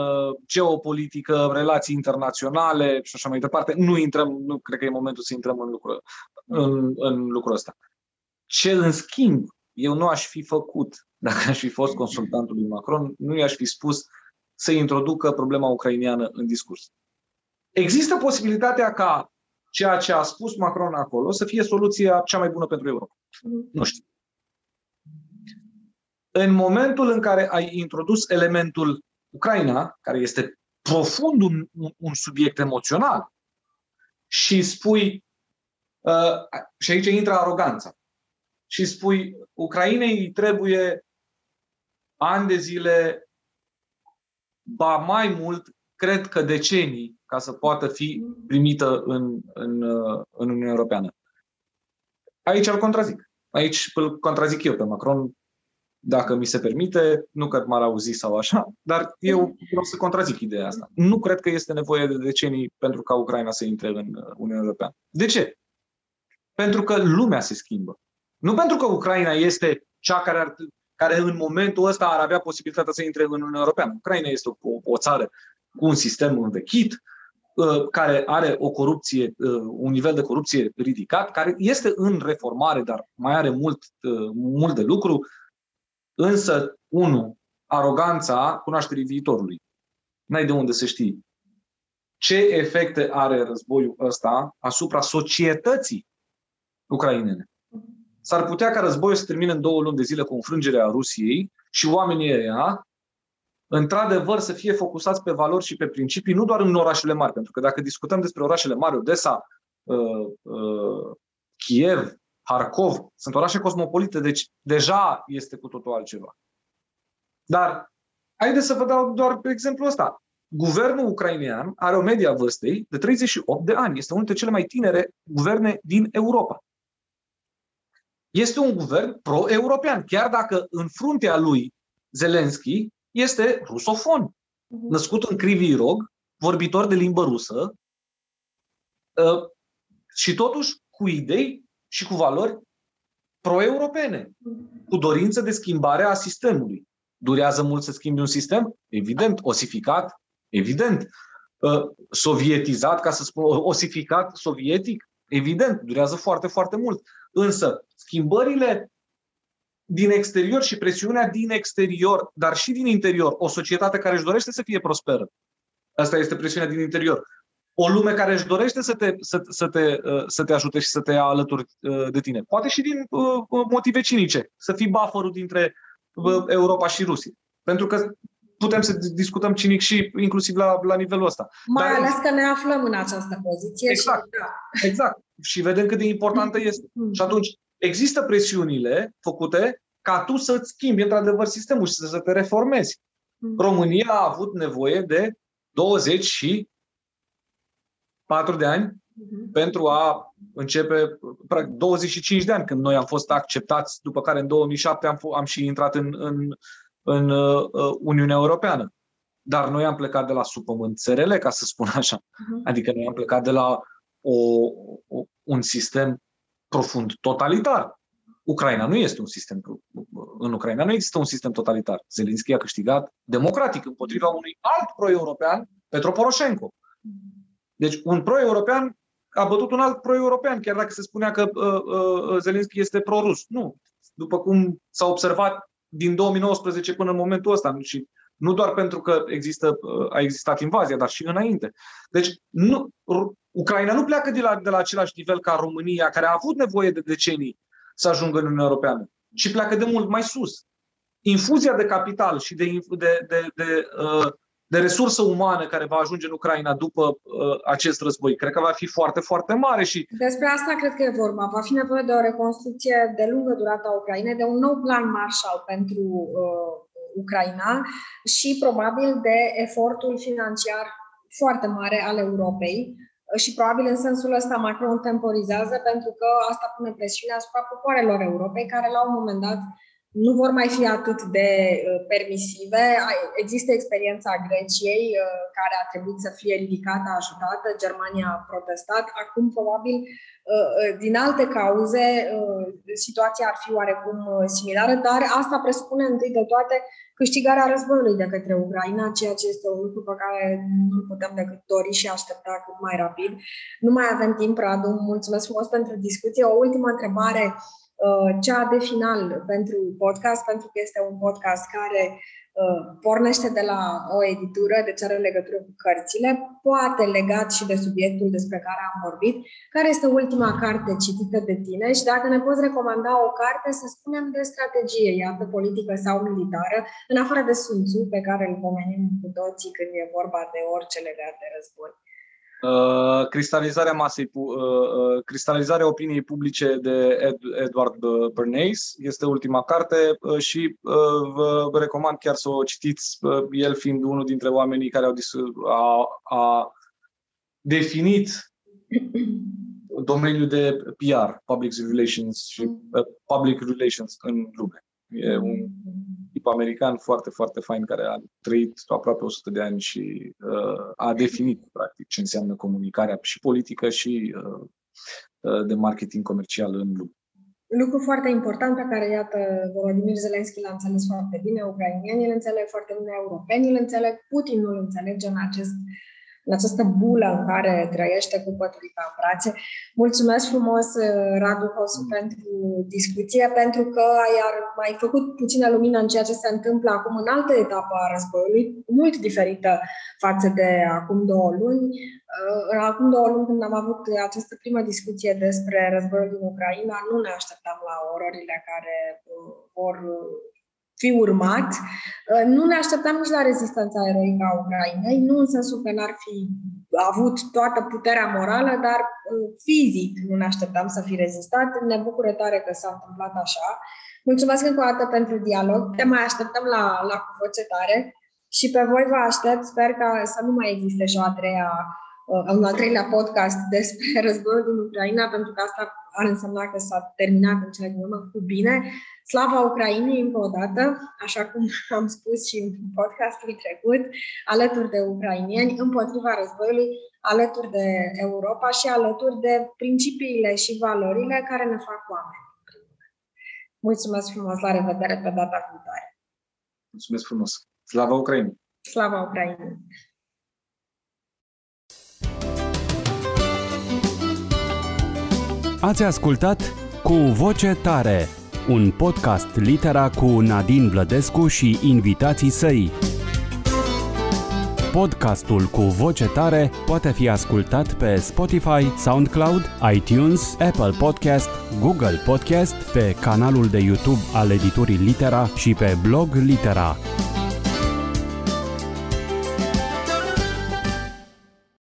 geopolitică, relații internaționale și așa mai departe. Nu intrăm, nu cred că e momentul să intrăm în lucrul, în, în lucrul ăsta. Ce în schimb eu nu aș fi făcut dacă aș fi fost consultantul lui Macron, nu i-aș fi spus să introducă problema ucrainiană în discurs. Există posibilitatea ca ceea ce a spus Macron acolo să fie soluția cea mai bună pentru Europa. Nu știu în momentul în care ai introdus elementul Ucraina, care este profund un, un subiect emoțional, și spui, uh, și aici intră aroganța, și spui, Ucrainei trebuie ani de zile, ba mai mult, cred că decenii, ca să poată fi primită în, în, uh, în Uniunea Europeană. Aici îl contrazic. Aici îl contrazic eu pe Macron dacă mi se permite, nu că m-ar auzi sau așa, dar eu vreau să contrazic ideea asta. Nu cred că este nevoie de decenii pentru ca Ucraina să intre în uh, Uniunea Europeană. De ce? Pentru că lumea se schimbă. Nu pentru că Ucraina este cea care, ar, care în momentul ăsta ar avea posibilitatea să intre în Uniunea Europeană. Ucraina este o, o țară cu un sistem învechit, uh, care are o corupție, uh, un nivel de corupție ridicat, care este în reformare, dar mai are mult, mult de lucru, Însă, unu, aroganța cunoașterii viitorului. N-ai de unde să știi ce efecte are războiul ăsta asupra societății ucrainene. S-ar putea ca războiul să termine în două luni de zile cu înfrângerea Rusiei și oamenii ăia, într-adevăr, să fie focusați pe valori și pe principii, nu doar în orașele mari, pentru că dacă discutăm despre orașele mari, Odessa, uh, uh, Kiev, Harkov, sunt orașe cosmopolite, deci deja este cu totul altceva. Dar haideți să vă dau doar pe exemplu ăsta. Guvernul ucrainean are o media vârstei de 38 de ani. Este unul dintre cele mai tinere guverne din Europa. Este un guvern pro-european, chiar dacă în fruntea lui Zelensky este rusofon. Mhm. Născut în Crivi Rog, vorbitor de limbă rusă, ă, și totuși cu idei și cu valori pro-europene, cu dorință de schimbare a sistemului. Durează mult să schimbi un sistem? Evident. Osificat? Evident. Uh, sovietizat, ca să spun, osificat sovietic? Evident. Durează foarte, foarte mult. Însă, schimbările din exterior și presiunea din exterior, dar și din interior, o societate care își dorește să fie prosperă. Asta este presiunea din interior o lume care își dorește să te, să, să, te, uh, să te ajute și să te ia alături uh, de tine. Poate și din uh, motive cinice, să fii buffer dintre Europa și Rusia. Pentru că putem să discutăm cinic și inclusiv la, la nivelul ăsta. Mai Dar, ales că ne aflăm în această poziție. Exact, și, da. exact. Și vedem cât de importantă este. Mm. Și atunci, există presiunile făcute ca tu să-ți schimbi într-adevăr sistemul și să te reformezi. Mm. România a avut nevoie de 20 și 4 de ani mm-hmm. pentru a începe, practic 25 de ani când noi am fost acceptați, după care în 2007 am, am și intrat în, în, în uh, Uniunea Europeană. Dar noi am plecat de la supămânțărele, ca să spun așa. Uh-huh. Adică noi am plecat de la o, o, un sistem profund totalitar. Ucraina nu este un sistem. În Ucraina nu există un sistem totalitar. Zelenski a câștigat democratic împotriva unui alt pro-european, Petro Poroshenko. Deci un pro-european a bătut un alt pro-european, chiar dacă se spunea că uh, uh, Zelenski este pro-rus. Nu. După cum s-a observat din 2019 până în momentul ăsta și nu doar pentru că există, uh, a existat invazia, dar și înainte. Deci nu, Ucraina nu pleacă de la, de la același nivel ca România, care a avut nevoie de decenii să ajungă în Uniunea Europeană, ci pleacă de mult mai sus. Infuzia de capital și de, de, de, de, uh, de resursă umană care va ajunge în Ucraina după uh, acest război, cred că va fi foarte, foarte mare. și Despre asta cred că e vorba. Va fi nevoie de o reconstrucție de lungă durată a Ucrainei, de un nou plan Marshall pentru uh, Ucraina și probabil de efortul financiar foarte mare al Europei și probabil în sensul ăsta Macron temporizează pentru că asta pune presiune asupra popoarelor Europei care la un moment dat nu vor mai fi atât de uh, permisive. Există experiența Greciei, uh, care a trebuit să fie ridicată, ajutată. Germania a protestat. Acum, probabil, uh, din alte cauze, situația ar fi oarecum similară, dar asta presupune întâi de toate câștigarea războiului de către Ucraina, ceea ce este un lucru pe care nu putem decât dori și aștepta cât mai rapid. Nu mai avem timp, Radu. Mulțumesc frumos pentru discuție. O ultimă întrebare Uh, cea de final pentru podcast, pentru că este un podcast care uh, pornește de la o editură, deci are legătură cu cărțile, poate legat și de subiectul despre care am vorbit, care este ultima carte citită de tine și dacă ne poți recomanda o carte, să spunem, de strategie, iată, politică sau militară, în afară de Sun Tzu, pe care îl pomenim cu toții când e vorba de orice legat de război. Uh, cristalizarea masei, uh, uh, cristalizarea opiniei publice de Ed, Edward Bernays este ultima carte uh, și uh, vă recomand chiar să o citiți, uh, el fiind unul dintre oamenii care au dis- a, a definit domeniul de PR, Public Relations și uh, Public Relations în lume. E un tip american foarte, foarte fain care a trăit aproape 100 de ani și uh, a definit, practic, ce înseamnă comunicarea și politică și uh, uh, de marketing comercial în lume. Lucru foarte important pe care, iată, Volodymyr Zelensky l-a înțeles foarte bine, ucrainienii îl înțeleg foarte bine, europenii îl înțeleg, Putin nu îl înțelege în acest în această bulă în care trăiește cu păturii în brațe. Mulțumesc frumos, uh, Radu Hosu, pentru discuție, pentru că ai mai făcut puțină lumină în ceea ce se întâmplă acum în altă etapă a războiului, mult diferită față de acum două luni. Uh, acum două luni, când am avut această primă discuție despre războiul din Ucraina, nu ne așteptam la ororile care uh, vor fi urmat. Uh, nu ne așteptam nici la rezistența eroică a Ucrainei, nu în sensul că n-ar fi avut toată puterea morală, dar uh, fizic nu ne așteptam să fi rezistat. Ne bucură tare că s-a întâmplat așa. Mulțumesc încă o dată pentru dialog. Te mai așteptăm la, la cu voce tare și pe voi vă aștept. Sper că să nu mai existe și o a treia uh, un al treilea podcast despre războiul din Ucraina, pentru că asta ar însemna că s-a terminat în cele din urmă cu bine. Slava Ucrainei încă o dată, așa cum am spus și în podcastul trecut, alături de ucrainieni, împotriva războiului, alături de Europa și alături de principiile și valorile care ne fac oameni. Mulțumesc frumos, la revedere pe data viitoare. Mulțumesc frumos. Slava Ucrainei! Slava Ucrainei! Ați ascultat Cu Voce Tare un podcast litera cu Nadine Vlădescu și invitații săi. Podcastul cu voce tare poate fi ascultat pe Spotify, SoundCloud, iTunes, Apple Podcast, Google Podcast, pe canalul de YouTube al editurii Litera și pe blog Litera.